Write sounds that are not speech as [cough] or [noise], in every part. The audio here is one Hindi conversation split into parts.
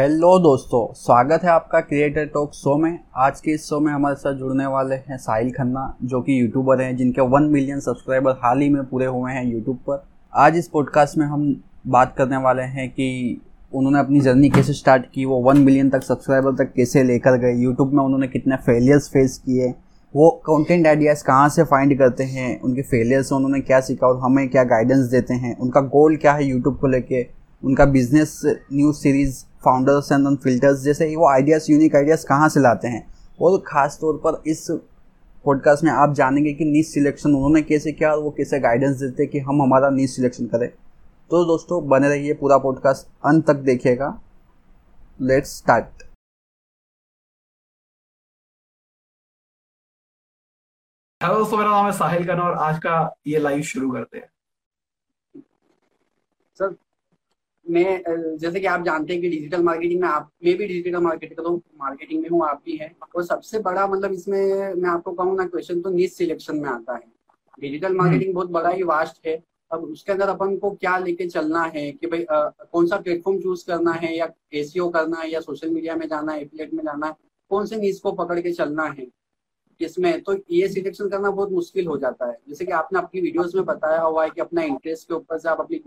हेलो दोस्तों, स्वागत है आपका क्रिएटर टॉक शो में। आज के इस शो में हमारे साथ जुड़ने वाले हैं साहिल खन्ना, जो कि यूट्यूबर हैं, जिनके वन मिलियन सब्सक्राइबर हाल ही में पूरे हुए हैं यूट्यूब पर। आज इस पॉडकास्ट में हम बात करने वाले हैं कि उन्होंने अपनी जर्नी कैसे स्टार्ट की, वो वन मिलियन तक सब्सक्राइबर तक कैसे लेकर गए यूट्यूब में उन्होंने कितने फेलियर्स फेस किए, वो कंटेंट आइडियाज़ कहाँ से फाइंड करते हैं, उनके फेलियर से उन्होंने क्या सीखा और हमें क्या गाइडेंस देते हैं, उनका गोल क्या है यूट्यूब को लेके, उनका business news series founders and filters जैसे वो आइडियाज़ यूनिक आइडियाज़ कहाँ से लाते हैं? और ख़ास तौर पर इस पॉडकास्ट में आप जानेंगे कि नीच सिलेक्शन उन्होंने कैसे किया और वो कैसे गाइडेंस देते कि हम हमारा नीच सिलेक्शन करें। तो दोस्तों बने रहिए पूरा पॉडकास्ट अंत तक देखिएगा। लेट्स स्टार्ट हेलो दोस्तों मेरा नाम है साहिल कन और आज का ये लाइव शुरू करते हैं। सर मैं जैसे कि आप जानते हैं कि डिजिटल मार्केटिंग में आप मैं भी डिजिटल मार्केटिंग तो मार्केटिंग में हूँ आप भी हैं। और सबसे बड़ा मतलब इसमें मैं आपको कहूँ ना क्वेश्चन तो नीच सिलेक्शन में आता है। डिजिटल मार्केटिंग बहुत बड़ा ही वास्ट है। अब उसके अंदर अपन को क्या लेके चलना है कि भाई आ, कौन सा प्लेटफॉर्म चूज़ करना है या एसीओ करना है या सोशल मीडिया में जाना है एफिलेट में जाना है कौन से नीच को पकड़ के चलना है? इसमें तो ये सिलेक्शन करना बहुत मुश्किल हो जाता है। जैसे कि आपने अपनी वीडियोस में बताया हुआ है कि अपना इंटरेस्ट के ऊपर से आप अपनी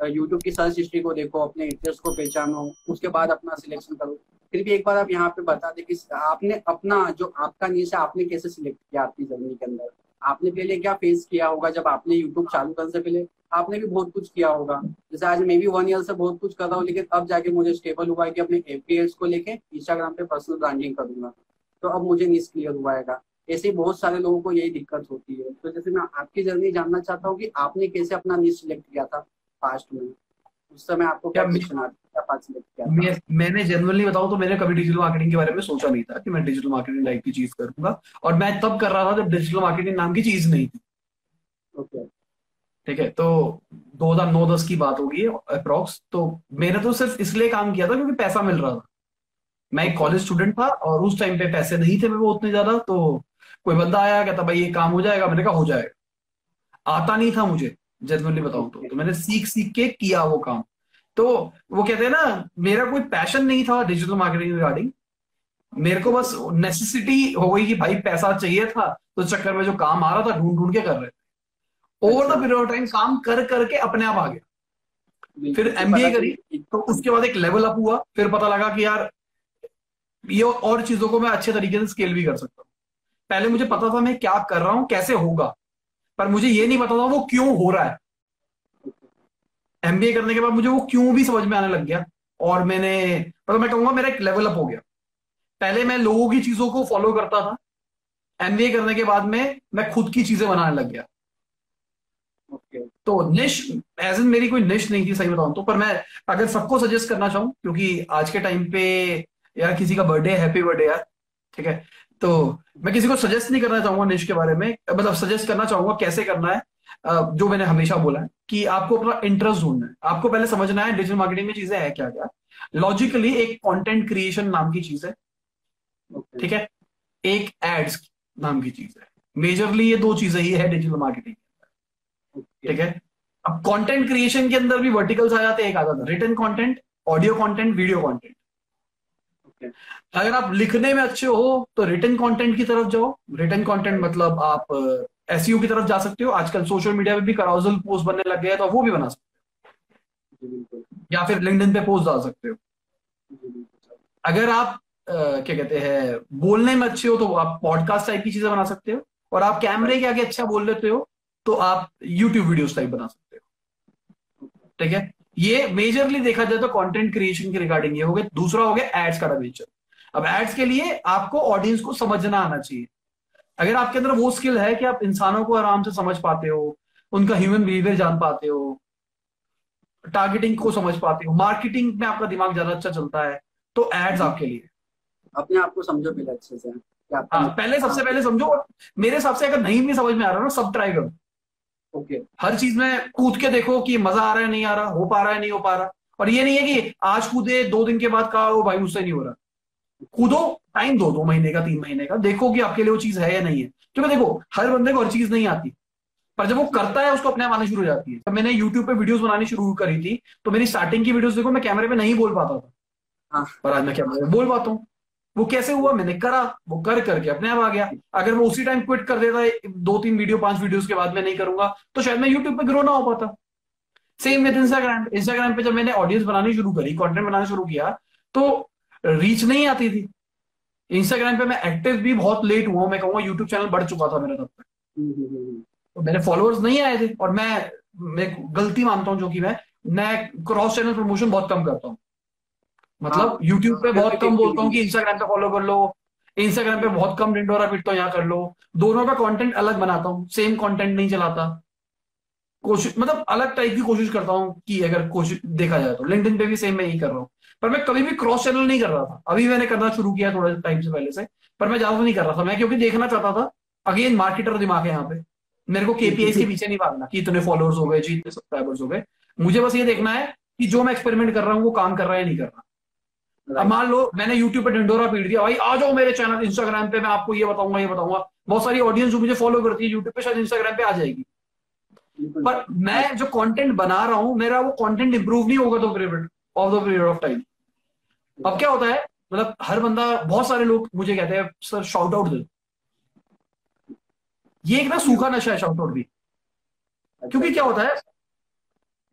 यूट्यूब की सर्च हिस्ट्री को देखो, अपने इंटरेस्ट को पहचानो, उसके बाद अपना सिलेक्शन करो। फिर भी एक बार आप यहाँ पे बता दें कि आपने अपना जो आपका नीच है, आपने कैसे सिलेक्ट किया आपकी जर्नी के अंदर? आपने पहले क्या फेस किया होगा जब आपने यूट्यूब चालू करने से पहले? आपने भी बहुत कुछ किया होगा। जैसे आज मैं भी वन ईयर से बहुत कुछ कर रहा हूँ, लेकिन अब जाके मुझे स्टेबल हुआ है कि अपने एफ़ को लेके इंस्टाग्राम पे पर्सनल ब्रांडिंग करूँगा। तो अब मुझे नीच क्लियर हुआ है ऐसे बहुत सारे लोगों को यही दिक्कत होती है। तो जैसे मैं आपकी जर्नी जानना चाहता हूँ कि आपने कैसे अपना नीच सिलेक्ट किया था? पास्ट में। उस समय आपको क्या क्वेश्चन आता मैं, मैंने जनरली बताऊँ तो मैंने कभी डिजिटल मार्केटिंग के बारे में सोचा नहीं था कि मैं डिजिटल मार्केटिंग लाइक की चीज़ करूँगा। और मैं तब कर रहा था जब डिजिटल मार्केटिंग नाम की चीज़ नहीं थी। ओके ठीक है? तो 2009-10 की बात होगी अप्रोक्स तो मैंने तो सिर्फ़ इसलिए काम किया था क्योंकि पैसा मिल रहा था। मैं एक कॉलेज स्टूडेंट था और उस टाइम पे पैसे नहीं थे मेरे को उतने ज़्यादा तो कोई बंदा आया कहता भाई ये काम हो जाएगा। मैंने कहा हो जाएगा। आता नहीं था मुझे। जनरली बताऊँ तो, तो मैंने सीख सीख के किया वो काम। तो वो कहते हैं ना मेरा कोई पैशन नहीं था डिजिटल मार्केटिंग रिगार्डिंग मेरे को बस नेसेसिटी हो गई कि भाई पैसा चाहिए था तो चक्कर में जो काम आ रहा था ढूंढ ढूंढ के कर रहे थे। Over the period of time काम कर करके अपने आप आ गया। फिर एमबीए करी तो उसके बाद एक लेवल अप हुआ। फिर पता लगा कि यार ये और चीज़ों को मैं अच्छे तरीके से स्केल भी कर सकता हूँ। पहले मुझे पता था मैं क्या कर रहा हूँ कैसे होगा। पर मुझे ये नहीं पता था वो क्यों हो रहा है। एमबीए करने के बाद मुझे वो क्यों भी समझ में आने लग गया और मैंने मतलब मैं कहूँगा मेरा एक लेवल अप हो गया। पहले मैं लोगों की चीज़ों को फॉलो करता था। एमबीए करने के बाद में मैं खुद की चीज़ें बनाने लग गया। Okay. तो निश एज इन मेरी कोई निश नहीं थी सही बताऊँ तो पर मैं अगर सबको सजेस्ट करना चाहूँ क्योंकि आज के टाइम पे यार किसी का बर्थडे हैप्पी बर्थडे यार ठीक है? तो मैं किसी को सजेस्ट नहीं करना चाहूँगा निश के बारे में। मतलब सजेस्ट करना चाहूँगा कैसे करना है जो मैंने हमेशा बोला है कि आपको अपना इंटरेस्ट ढूंढना है। आपको पहले समझना है डिजिटल मार्केटिंग में चीज़ें है क्या क्या लॉजिकली एक कंटेंट क्रिएशन नाम की चीज़ है। ठीक है? एक एड्स नाम की चीज़ है। मेजरली ये दो चीज़ें ही है डिजिटल मार्केटिंग ठीक है? अब कंटेंट क्रिएशन के अंदर भी वर्टिकल्स आ जाते हैं एक आता था written content audio content video content अगर आप लिखने में अच्छे हो तो रिटर्न कंटेंट की तरफ़ जाओ। रिटर्न कंटेंट मतलब आप एस की तरफ़ जा सकते हो। आजकल सोशल मीडिया पे भी कराउजल पोस्ट बनने लग गए तो वो भी बना सकते हो। या फिर लिंक्डइन पे पोस्ट डाल सकते हो। अगर आप क्या कहते हैं बोलने में अच्छे हो तो आप पॉडकास्ट टाइप की चीज़ें बना सकते हो। और आप कैमरे के आगे अच्छा बोल लेते हो तो आप यूट्यूब वीडियोस टाइप बना सकते हो। ठीक है? ये मेजरली देखा जाए तो कंटेंट क्रिएशन के रिगार्डिंग ये हो गया। दूसरा हो गया एड्स का नेचर अब एड्स के लिए आपको ऑडियंस को समझना आना चाहिए। अगर आपके अंदर वो स्किल है कि आप इंसानों को आराम से समझ पाते हो उनका ह्यूमन बिहेवियर जान पाते हो टारगेटिंग को समझ पाते हो मार्केटिंग में आपका दिमाग ज़्यादा अच्छा चलता है तो एड्स आपके लिए। अपने आप को समझो पहले अच्छे से। हाँ पहले सबसे पहले समझो मेरे हिसाब से अगर नहीं भी समझ में आ रहा ना सब ट्राई करो। ओके हर चीज़ में कूद के देखो कि मज़ा आ रहा है नहीं आ रहा हो पा रहा है नहीं हो पा रहा। और ये नहीं है कि आज कूदे दो दिन के बाद कहा भाई मुझसे नहीं हो रहा। कूदो टाइम दो दो महीने का तीन महीने का। देखो कि आपके लिए वो चीज़ है या नहीं है। क्योंकि देखो हर बंदे को हर चीज़ नहीं आती। पर जब वो करता है उसको अपने आप आने शुरू हो जाती है। जब मैंने यूट्यूब पे वीडियोस बनानी शुरू करी थी तो मेरी स्टार्टिंग की वीडियोस देखो मैं कैमरे पे नहीं बोल पाता था। हाँ। पर आज मैं कैमरे में बोल पाता हूँ। वो कैसे हुआ? मैंने करा, वो कर करके अपने आप आ गया। अगर मैं उसी टाइम क्विट कर देता दो, तीन वीडियो पाँच वीडियोस के बाद मैं नहीं करूँगा तो शायद मैं यूट्यूब पे ग्रो ना हो पाता। सेम विद इंस्टाग्राम इंस्टाग्राम पे जब मैंने ऑडियंस बनानी शुरू करी कंटेंट बनाना शुरू किया तो रीच नहीं आती थी। इंस्टाग्राम पे मैं एक्टिव भी बहुत लेट हुआ, मैं कहूँगा यूट्यूब चैनल बढ़ चुका था मेरा तब तक। तो मेरे फॉलोअर्स नहीं आए थे, और मैं मैं गलती मानता हूँ, जो कि मैं मैं क्रॉस चैनल प्रमोशन बहुत कम करता हूँ। मतलब हाँ। यूट्यूब पे बहुत कम बोलता हूँ कि. इंस्टाग्राम पे फॉलो कर लो इंस्टाग्राम पे बहुत कम डिंडोरा पिटता हूँ यहाँ कर लो। दोनों का कंटेंट अलग बनाता हूँ सेम कंटेंट नहीं चलाता। कोशिश मतलब अलग टाइप की कोशिश करता हूँ कि अगर कोशिश देखा जाए तो। लिंक्डइन पे भी सेम मैं यही कर रहा हूँ। पर मैं कभी भी क्रॉस चैनल नहीं कर रहा था। अभी मैंने करना शुरू किया थोड़ा टाइम से पहले से पर मैं ज़्यादा नहीं कर रहा था। मैं क्योंकि देखना चाहता था अगेन मार्केटर दिमाग है यहाँ पे। मेरे को केपीआई के पीछे नहीं भागना कि इतने फॉलोअर्स हो गए जी इतने सब्सक्राइबर्स हो गए। मुझे बस ये देखना है कि जो मैं एक्सपेरिमेंट कर रहा हूँ वो काम कर रहा है या नहीं कर रहा। अब मान लो मैंने यूट्यूब पे ढिंडोरा पीट दिया। भाई आ जाओ मेरे चैनल इंस्टाग्राम पे मैं आपको ये बताऊँगा ये बताऊँगा। बहुत सारी ऑडियंस जो मुझे फॉलो करती है यूट्यूब पे शायद इंस्टाग्राम पे आ जाएगी। पर मैं जो कंटेंट बना रहा हूँ मेरा वो कंटेंट इंप्रूव नहीं होगा तो period of the period of time अब क्या होता है मतलब हर बंदा बहुत सारे लोग मुझे कहते हैं सर शाउट आउट दे। ये एक ना सूखा नशा है शाउट आउट भी। अच्छा, क्योंकि क्या होता है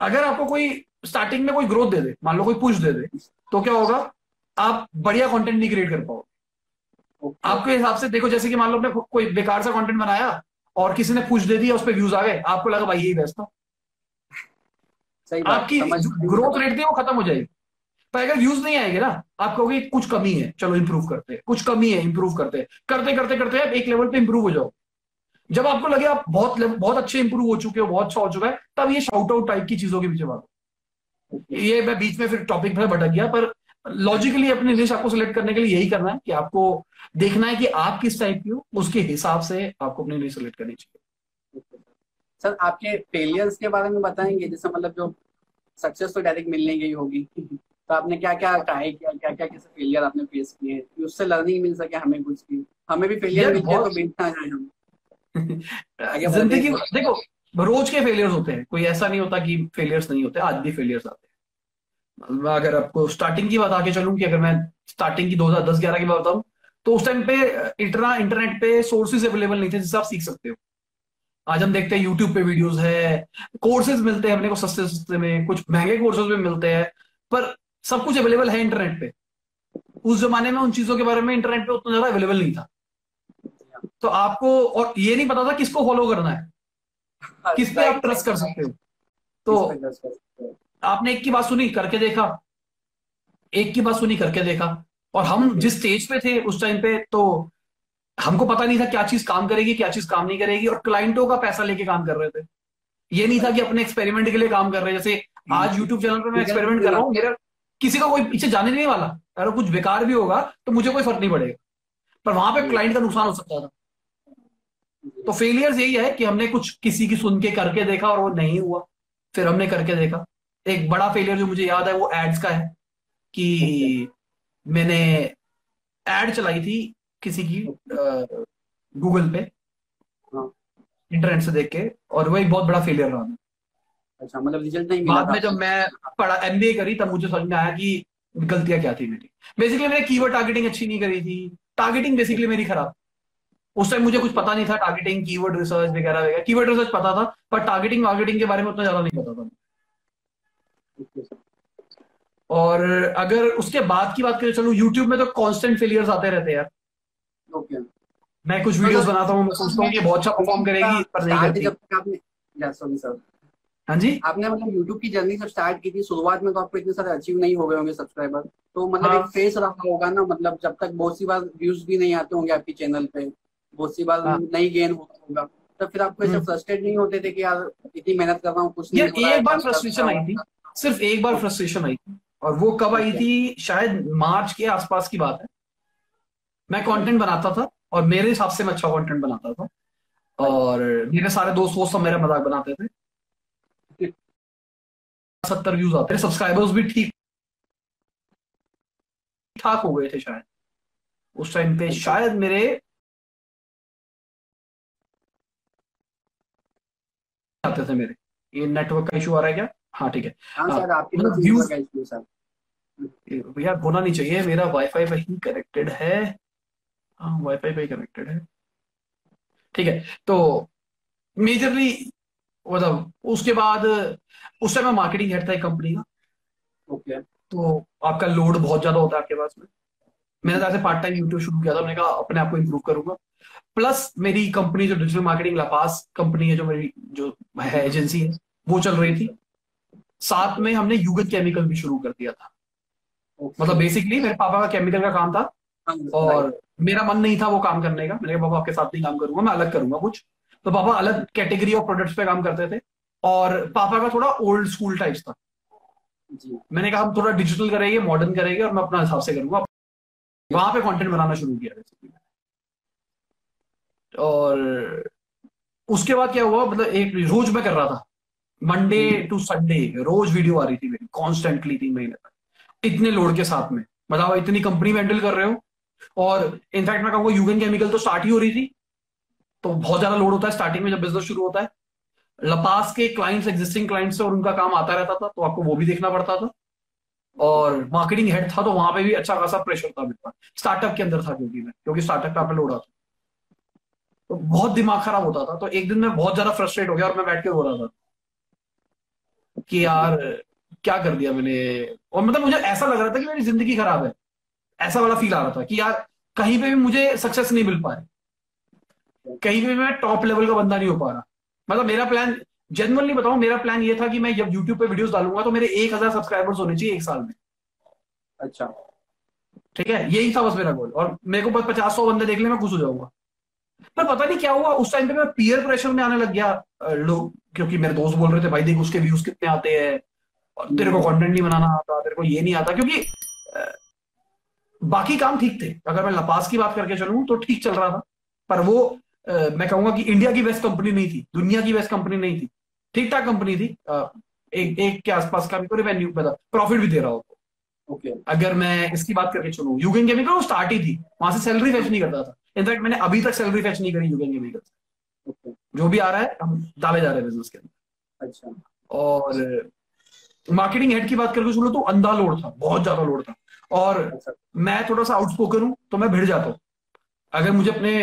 अगर आपको कोई स्टार्टिंग में कोई ग्रोथ दे दे मान लो कोई पुश दे दे तो क्या होगा? आप बढ़िया कंटेंट नहीं क्रिएट कर पाओगे ओके, आपके हिसाब से देखो जैसे कि मान लो आपने कोई बेकार सा कंटेंट बनाया और किसी ने पूछ दे दिया उस पर व्यूज़ आ गए आपको लगा भाई यही बेस्ट था सही आपकी ग्रोथ रेट थी वो खत्म हो जाएगी। पर अगर व्यूज़ नहीं आएँगे ना आप कहोगे कुछ कमी है चलो इंप्रूव करते हैं कुछ कमी है इंप्रूव करते हैं। करते करते करते आप एक लेवल पे इंप्रूव हो जाओ। जब आपको लगे आप बहुत बहुत अच्छे इंप्रूव हो चुके हो बहुत अच्छा हो चुका है तब ये शाउट आउट टाइप की चीज़ों के पीछे भागो। ये मैं बीच में फिर टॉपिक पर भटक गया पर लॉजिकली अपनी निश आपको सिलेक्ट करने के लिए यही करना है कि आपको देखना है कि आप किस टाइप की हो उसके हिसाब से आपको अपनी निश सिलेक्ट करनी चाहिए। सर आपके फेलियर्स के बारे में बताएँगे जैसे मतलब जो सक्सेस तो डायरेक्ट मिलने गई होगी। तो आपने क्या क्या ट्राई किया क्या क्या कैसे फेलियर आपने फेस किए कि उससे लर्निंग मिल सके हमें कुछ की हमें भी फेलियर यार, मिलते हैं तो बेचना जाए हम। [laughs] ज़िंदगी देखो रोज के फेलियर्स होते हैं। कोई ऐसा नहीं होता कि फेलियर्स नहीं होते आज भी फेलियर्स आते हैं। मैं अगर आपको स्टार्टिंग की बात आगे चलूँ कि अगर मैं स्टार्टिंग की 2010-11 की बात बताऊँ तो उस टाइम पे इतना इंटरनेट पे सोर्सेज अवेलेबल नहीं थे जिससे आप सीख सकते हो। आज हम देखते हैं यूट्यूब पे वीडियोस है कोर्सेज मिलते हैं अपने को सस्ते सस्ते में कुछ महँगे कोर्सेज भी मिलते हैं पर सब कुछ अवेलेबल है इंटरनेट पे। उस जमाने में उन चीज़ों के बारे में इंटरनेट पे उतना ज़्यादा अवेलेबल नहीं था। तो आपको और ये नहीं पता था किसको फॉलो करना है किस पे आप ट्रस्ट कर सकते हो। तो आपने एक की बात सुनी करके देखा। एक की बात सुनी करके देखा। और हम जिस स्टेज पे थे उस टाइम पे तो हमको पता नहीं था क्या चीज़ काम करेगी क्या चीज़ काम नहीं करेगी और क्लाइंटों का पैसा लेके काम कर रहे थे। ये नहीं था कि अपने एक्सपेरिमेंट के लिए काम कर रहे हैं। जैसे आज यूट्यूब चैनल पर मैं एक्सपेरिमेंट कर रहा हूँ मेरा किसी का कोई पीछे जाने नहीं वाला। अगर कुछ बेकार भी होगा तो मुझे कोई फ़र्क नहीं पड़ेगा। पर वहाँ पे क्लाइंट का नुकसान हो सकता था। तो फेलियर्स यही है कि हमने कुछ किसी की सुन के करके देखा और वो नहीं हुआ। फिर हमने करके देखा। एक बड़ा फेलियर जो मुझे याद है वो एड्स का है कि मैंने एड चलाई थी किसी की गूगल पे। हाँ। इंटरनेट से देख के। और वो एक बहुत बड़ा फेलियर रहा अच्छा मतलब रिज़ल्ट नहीं मिला बाद में जब मैं पढ़ा एमबीए करी तब मुझे समझ में आया कि गलतियाँ क्या थी मेरी। बेसिकली मैंने कीवर्ड टारगेटिंग अच्छी नहीं करी थी। टारगेटिंग बेसिकली मेरी खराब। उस टाइम मुझे कुछ पता नहीं था टारगेटिंग कीवर्ड रिसर्च वगैरह वगैरह। कीवर्ड रिसर्च पता था पर टारगेटिंग मार्केटिंग के बारे में उतना ज़्यादा नहीं पता था. और अगर उसके बाद की बात करें चलो यूट्यूब में तो कांस्टेंट फेलियर्स आते रहते हैं यार Okay. मैं कुछ वीडियोस बनाता हूँ मैं सोचता हूँ कि बहुत अच्छा परफॉर्म करेगी पर नहीं करती जब आपने सॉरी सर हाँ जी आपने मतलब यूट्यूब की जर्नी जब स्टार्ट की थी शुरुआत में तो आपको इतने सारे अचीव नहीं हो गए होंगे सब्सक्राइबर तो मतलब हाँ। एक फेस रहा होगा ना मतलब जब तक बहुत सी बार व्यूज़ भी नहीं आते होंगे आपके चैनल पे बहुत सी बार हाँ। नहीं गेन होता होगा तो फिर आपको ऐसे हम्म। फ्रस्ट्रेट नहीं होते थे कि यार इतनी मेहनत कर रहा हूँ कुछ नहीं एक बार फ्रस्ट्रेशन आई थी सिर्फ़ एक बार फ्रस्ट्रेशन आई थी। और वो कब आई थी शायद मार्च के आसपास की बात है। मैं कंटेंट बनाता था और मेरे हिसाब से मैं अच्छा कंटेंट बनाता था। और मेरे सारे दोस्त वो सब मेरा मज़ाक बनाते थे। सत्तर व्यूज़ आते सब्सक्राइबर्स भी ठीक ठाक हो गए थे शायद। उस टाइम पे शायद मेरे आते थे मेरे। ये नेटवर्क का इशू आ रहा है क्या? हाँ ठीक है। हाँ हाँ, मतलब तो भैया होना नहीं चाहिए मेरा वाईफाई पे ही कनेक्टेड है। हाँ वाईफाई पे ही कनेक्टेड है। ठीक है तो मेजरली मतलब उसके बाद उस टाइम मैं मार्केटिंग हेड था एक कंपनी का। ओके तो आपका लोड बहुत ज़्यादा होता है आपके पास में। मैंने ऐसे पार्ट टाइम यूट्यूब शुरू किया था मैंने कहा अपने आप को इम्प्रूव करूँगा। प्लस मेरी कंपनी जो डिजिटल मार्केटिंग लापास कंपनी है जो मेरी जो है एजेंसी है वो चल रही थी। साथ में हमने युगत केमिकल भी शुरू कर दिया था। मतलब बेसिकली मेरे पापा का केमिकल का काम था हाँ, और मेरा मन नहीं था वो काम करने का। मैंने कहा पापा आपके साथ नहीं काम करूँगा मैं अलग करूँगा कुछ। तो पापा अलग कैटेगरी ऑफ़ प्रोडक्ट्स पे काम करते थे और पापा का थोड़ा ओल्ड स्कूल टाइप्स था। जी। मैंने कहा हम थोड़ा डिजिटल करेंगे मॉडर्न करेंगे और मैं अपना हिसाब से करूँगा। वहाँ पे कंटेंट बनाना शुरू किया और उसके बाद क्या हुआ मतलब एक रोज मैं कर रहा था। मंडे टू संडे रोज वीडियो आ रही थी मेरी कॉन्स्टेंटली तीन महीने तक। इतने लोड के साथ में। बताओ इतनी कंपनी हैंडल कर रहे हो, और इनफैक्ट मैं कहूँगा यूगन केमिकल तो स्टार्ट ही हो रही थी। तो बहुत ज़्यादा लोड होता है स्टार्टिंग में जब बिज़नेस शुरू होता है। लपास के क्लाइंट्स एग्जिस्टिंग क्लाइंट्स और उनका काम आता रहता था तो आपको वो भी देखना पड़ता था। और मार्केटिंग हेड था तो वहाँ पे भी अच्छा खासा प्रेशर था मेरे पास। स्टार्टअप के अंदर था क्योंकि मैं, क्योंकि स्टार्टअप आप लोड आता तो बहुत दिमाग खराब होता था तो एक दिन मैं बहुत ज़्यादा फ्रस्ट्रेट हो गया और मैं बैठ के रो रहा था। कि यार क्या कर दिया मैंने? और मतलब मुझे ऐसा लग रहा था कि मेरी ज़िंदगी खराब है। ऐसा वाला फील आ रहा था कि यार कहीं पे भी मुझे सक्सेस नहीं मिल पा रही कहीं पे भी मैं टॉप लेवल का बंदा नहीं हो पा रहा। मतलब मेरा प्लान जनरली बताऊँ मेरा प्लान ये था कि मैं जब यूट्यूब पे वीडियोस डालूँगा तो मेरे एक हज़ार सब्सक्राइबर्स होने चाहिए एक साल में। अच्छा। ठीक है? यही था बस मेरा गोल और मेरे को बस पचास सौ बंदे देख ले मैं खुश हो जाऊँगा। पर पता नहीं क्या हुआ उस टाइम पे मैं पीयर प्रेशर में आने लग गया लोग क्योंकि मेरे दोस्त बोल रहे थे भाई देख उसके व्यूज़ कितने आते हैं और तेरे को कंटेंट नहीं बनाना आता तेरे को ये नहीं आता। क्योंकि बाकी काम ठीक थे। अगर मैं लपास की बात करके चलूँ तो ठीक चल रहा था। पर वो अ, मैं कहूँगा कि इंडिया की बेस्ट कंपनी नहीं थी दुनिया की बेस्ट कंपनी नहीं थी। ठीक ठाक कंपनी थी अ, एक एक के आसपास का भी रेवेन्यू प्रॉफिट भी दे रहा हो ओके अगर मैं इसकी बात करके चलूँ यूगन केमिकल वो स्टार्ट ही थी। वहाँ से सैलरी फेच नहीं करता था। इनफैक्ट मैंने अभी तक सैलरी फेच नहीं करी केमिकल से जो भी आ रहा है हम डाले जा रहे हैं बिज़नेस के अंदर। अच्छा। और मार्केटिंग हेड की बात करके सुनो तो अंधा लोड था बहुत ज़्यादा लोड था। और अच्छा। मैं थोड़ा सा आउटस्पोकन हूँ तो मैं भिड़ जाता हूँ। अगर मुझे अपने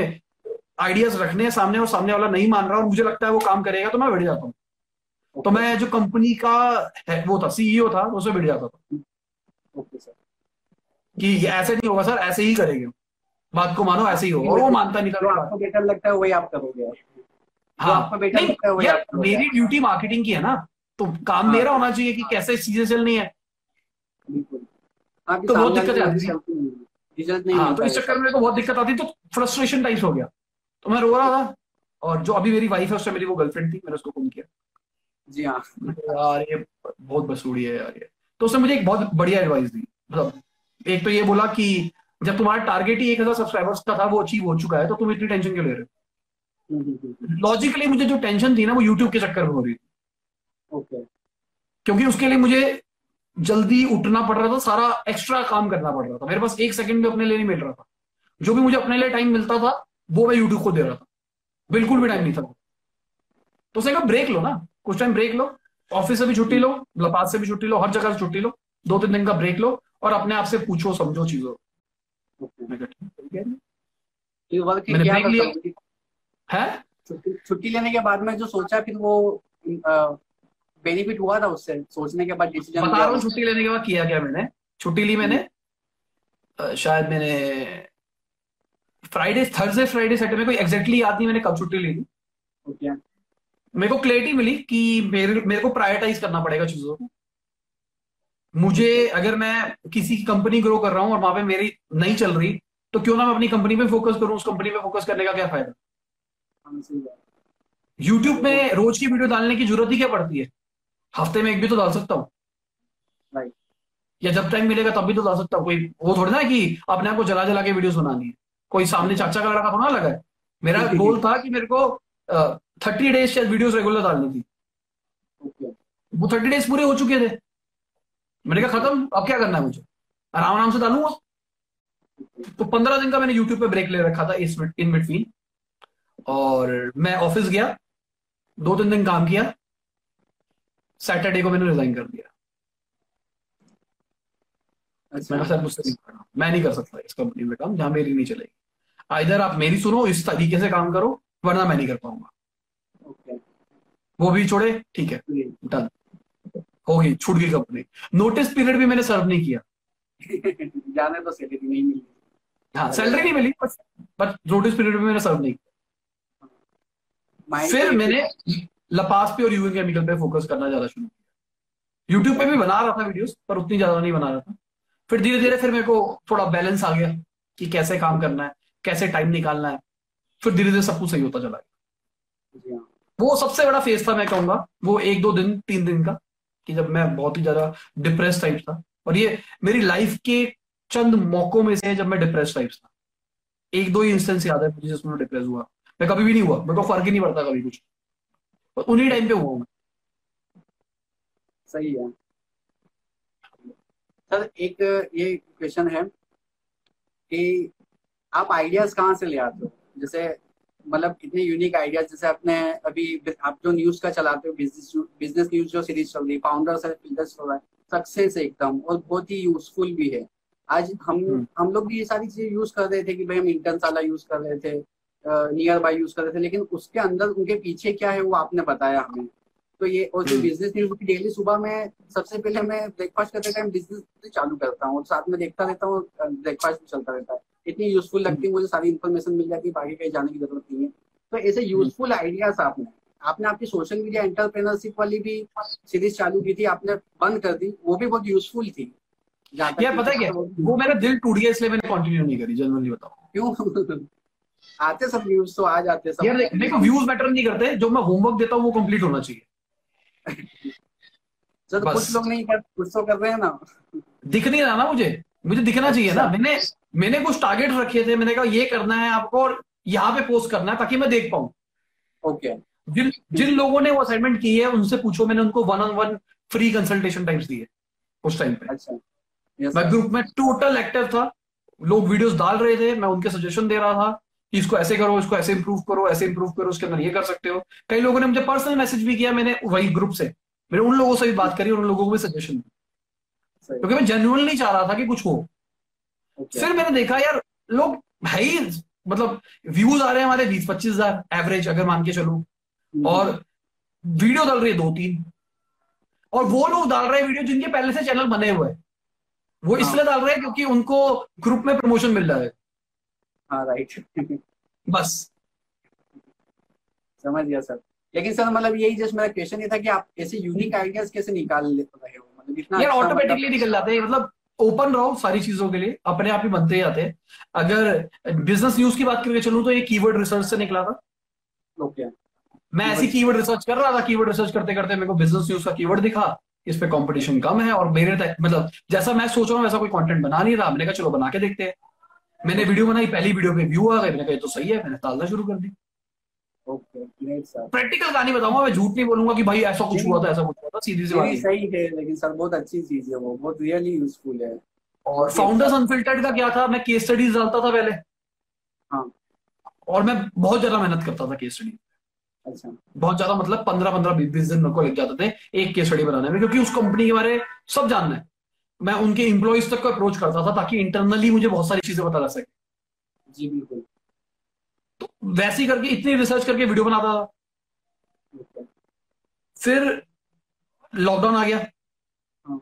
आइडियाज़ रखने हैं सामने और सामने वाला नहीं मान रहा और मुझे लगता है वो काम करेगा तो मैं भिड़ जाता हूँ। तो मैं जो कंपनी का है, वो था सीईओ था उससे भिड़ जाता था। ओके सर कि ऐसे नहीं होगा सर ऐसे ही करेंगे बात को मानो ऐसे ही होगा और वो मानता नहीं था आपको बेटर लगता है वही आप करोगे। हाँ। आपको बेटर नहीं लगता है वही आप करोगे। मेरी ड्यूटी मार्केटिंग की है ना तो काम हाँ। मेरा होना चाहिए कि कैसे चीज़ें चलनी है। तो बहुत दिक्कत आती है। है। हाँ तो इस चक्कर में को बहुत दिक्कत आती तो फ्रस्ट्रेशन टाइप हो गया। तो मैं रो रहा था और जो अभी मेरी वाइफ है उससे मेरी वो गर्लफ्रेंड थी मैंने उसको फ़ोन किया। जी हाँ। यार ये बहुत बसूड़ी है यार ये। तो उसने मुझे एक बहुत बढ़िया एडवाइस दी। मतलब एक तो ये बोला कि जब तुम्हारा टारगेट ही एक हज़ार सब्सक्राइबर्स का था वो अचीव हो चुका है तो तुम इतनी टेंशन क्यों ले रहे हो? लॉजिकली मुझे जो टेंशन थी ना वो यूट्यूब के चक्कर में हो रही थी। क्योंकि उसके लिए मुझे जल्दी उठना पड़ रहा था सारा एक्स्ट्रा काम करना पड़ रहा था। मेरे पास एक सेकंड भी अपने लिए नहीं मिल रहा था। जो भी मुझे अपने लिए टाइम मिलता था वो मैं यूट्यूब को दे रहा था। बिल्कुल भी टाइम नहीं था तो उसने कहा ब्रेक लो ना। कुछ टाइम ब्रेक लो। ऑफ़िस से भी छुट्टी लो लपास से भी छुट्टी लो हर जगह से छुट्टी लो। दो तीन दिन का ब्रेक लो और अपने आप से पूछो समझो चीज़ों मैं ठीक है। लिया। है? छुट्टी लेने के बाद में जो सोचा फिर वो बेनिफिट हुआ था उससे? सोचने के बाद डिसीज़न बता रहा हूँ छुट्टी लेने के बाद किया क्या मैंने? छुट्टी ली मैंने। शायद मैंने फ्राइडे थर्सडे फ्राइडे सैटरडे में कोई एग्जैक्टली याद नहीं मैंने कब छुट्टी ली थी। ओके। मेरे को क्लैरिटी मिली कि मेरे मेरे को प्रायोरिटाइज करना पड़ेगा चीज़ों को। मुझे अगर मैं किसी की कंपनी ग्रो कर रहा हूँ और वहाँ पे मेरी नहीं चल रही तो क्यों ना मैं अपनी कंपनी पे फोकस करूँ? उस कंपनी पे फोकस करने का क्या फ़ायदा? हाँ। यूट्यूब में रोज की वीडियो डालने की ज़रूरत ही क्या पड़ती है? हफ़्ते में एक भी तो डाल सकता हूँ। या जब टाइम मिलेगा तब भी तो डाल सकता हूँ। कोई वो थोड़ी ना कि अपने आप को जला जला के वीडियोस बनानी है। कोई सामने चाचा का लड़का थोड़ा लगा है। मेरा गोल था कि मेरे को थर्टी डेज़ शायद वीडियोस रेगुलर डालनी थी। वो थर्टी डेज़ पूरे हो चुके थे। मैंने कहा खत्म अब क्या करना है मुझे? आराम आराम से डालूँगा तो पंद्रह दिन का मैंने यूट्यूब पे ब्रेक ले रखा था इस इन बिटवीन और मैं ऑफ़िस गया दो तीन दिन काम किया सैटरडे को मैंने रिजाइन कर दिया। अच्छा। मैंने सर मुझसे नहीं करना। मैं नहीं कर सकता इस कंपनी में काम जहाँ मेरी नहीं चलेगी। इधर आप मेरी सुनो इस तरीके से काम करो वरना मैं नहीं कर पाऊँगा। ओके वो भी छोड़े ठीक है डन होगी छूट गई कंपनी नोटिस पीरियड भी मैंने सर्व नहीं किया। [laughs] जाने तो सैलरी नहीं मिली। हाँ सैलरी नहीं मिली बट बट नोटिस पीरियड भी मैंने सर्व नहीं किया। फिर मैंने लपास पे और यूएन केमिकल पे फोकस करना ज़्यादा शुरू किया। यूट्यूब पे भी बना रहा था वीडियोस पर उतनी ज़्यादा नहीं बना रहा था। फिर धीरे धीरे फिर मेरे को थोड़ा बैलेंस आ गया कि कैसे काम करना है कैसे टाइम निकालना है। फिर धीरे धीरे सब कुछ सही होता चला गया। हाँ। वो सबसे बड़ा फ़ेज़ था मैं कहूँगा वो एक दो दिन तीन दिन का। कि जब मैं बहुत ही ज़्यादा डिप्रेस टाइप था। और ये मेरी लाइफ के चंद मौकों में से है जब मैं डिप्रेस टाइप था। एक दो ही इंस्टेंस याद है मुझे जिसमें डिप्रेस हुआ। मैं कभी भी नहीं हुआ। मेरे को फ़र्क ही नहीं पड़ता कभी कुछ। उन्हीं टाइम पे हुआ मैं। सही है। सर, एक ये क्वेश्चन है कि आप आइडियाज़ कहाँ से ले आते हो? जैसे मतलब इतने यूनिक आइडियाज़ जैसे आपने अभी आप जो न्यूज़ का चलाते हो बिज़नेस बिज़नेस न्यूज़ जो सीरीज़ चल रही है फाउंडर्स है फिल्डर्स चल रहा है सक्सेस एकदम और बहुत ही यूजफुल भी है आज हम हम्म। हम लोग भी ये सारी चीज़ें यूज़ कर रहे थे कि भाई हम इंटर्न वाला यूज़ कर रहे थे नियर बाय यूज़ कर रहे थे लेकिन उसके अंदर उनके पीछे क्या है वो आपने बताया हमें तो ये और जो हम्म। बिज़नेस न्यूज़ की डेली सुबह में सबसे पहले मैं ब्रेकफास्ट करते टाइम बिज़नेस चालू करता हूँ और साथ में देखता रहता हूँ ब्रेकफास्ट भी चलता रहता है इतनी यूजफुल लगती है मुझे सारी इन्फॉर्मेशन मिल जाती है बाकी कहीं जाने की ज़रूरत नहीं है। तो ऐसे यूजफुल आइडियाज़ आपने आपने आपकी सोशल मीडिया एंटरप्रेनरशिप वाली भी सीरीज़ चालू की थी आपने बंद कर दी वो भी बहुत यूजफुल थी। यार पता है क्या? वो मेरा दिल टूट गया इसलिए मैंने कंटिन्यू नहीं करी जनरली बताओ क्यों? [laughs] आते सब व्यूज़ तो आ जाते सब। यार देख, व्यूज़ मैटर नहीं करते जो मैं होमवर्क देता हूँ वो कंप्लीट होना चाहिए। [laughs] कुछ लोग नहीं कर कुछ तो कर रहे हैं ना। दिख नहीं रहा ना मुझे मुझे दिखना चाहिए ना। [laughs] मैंने मैंने कुछ टारगेट रखे थे मैंने कहा ये करना है आपको और यहाँ पे पोस्ट करना है ताकि मैं देख पाऊँ. ओके जिन जिन लोगों ने वो असाइनमेंट की है उनसे पूछो मैंने उनको one on one free consultation times दिए उस टाइम पे। अच्छा। यस मैं ग्रुप में टोटल एक्टिव था लोग वीडियोस डाल रहे थे मैं उनके सजेशन दे रहा था कि इसको ऐसे करो इसको ऐसे इंप्रूव करो ऐसे इंप्रूव करो उसके अंदर ये कर सकते हो। कई लोगों ने मुझे पर्सनल मैसेज भी किया मैंने वही ग्रुप से। मैंने उन लोगों से भी बात करी और उन लोगों को भी सजेशन दी क्योंकि मैं जेन्युइन नहीं चाह रहा था कि कुछ हो। फिर मैंने देखा यार लोग भाई मतलब व्यूज़ आ रहे हैं हमारे बीस पच्चीस हज़ार एवरेज अगर मान के चलूँ। हम्म, और वीडियो डाल रही है दो तीन और वो लोग डाल रहे हैं वीडियो जिनके पहले से चैनल बने हुए हैं। वो हाँ। इसलिए डाल रहे हैं क्योंकि उनको ग्रुप में प्रमोशन मिल रहा है। हाँ राइट [laughs] बस। समझ गया सर लेकिन सर मतलब यही जस्ट मेरा क्वेश्चन ये था कि आप ऐसे यूनिक आइडियाज़ कैसे निकाल रहे हो? मतलब इतना यार अच्छा ऑटोमेटिकली मतलब- निकल जाते हैं। मतलब ओपन रहो सारी चीज़ों के लिए अपने आप ही बनते ही आते हैं। अगर बिज़नेस न्यूज़ की बात करके चलूँ तो ये कीवर्ड रिसर्च से निकला था। ओके मैं ऐसी कीवर्ड रिसर्च कर रहा था कीवर्ड रिसर्च करते करते मेरे को बिज़नेस न्यूज़ का कीवर्ड दिखा इस पे कंपटीशन कम है और मेरे तक मतलब जैसा मैं सोच रहा हूँ वैसा कोई कंटेंट बना नहीं रहा। मैंने कहा चलो बना के देखते हैं। मैंने वीडियो बनाई पहली वीडियो पे व्यू आ गए मैंने कहा ये तो सही है। मैंने डालना शुरू कर दी। प्रैक्टिकल कहानी बताऊँगा मैं झूठ नहीं बोलूँगा कि भाई ऐसा कुछ हुआ था ऐसा कुछ हुआ था सीधी सी बात। सही है लेकिन सर बहुत अच्छी चीज़ है वो बहुत रियली यूजफुल है। और फाउंडर्स अनफिल्टर्ड का क्या था? मैं केस स्टडीज़ डालता था पहले। हाँ। और मैं बहुत ज़्यादा मेहनत करता था केस स्टडी अच्छा। बहुत ज़्यादा मतलब पंद्रह पंद्रह बीस बीस दिन मेरे को लग जाते थे एक केस स्टडी बनाने में क्योंकि उस कंपनी के बारे सब जानना है। मैं उनके एम्प्लॉयज़ तक को अप्रोच करता था ताकि इंटरनली मुझे बहुत सारी चीज़ें पता लग सके। जी बिल्कुल। तो वैसे ही करके इतनी रिसर्च करके वीडियो बनाता था। फिर लॉकडाउन आ गया। हाँ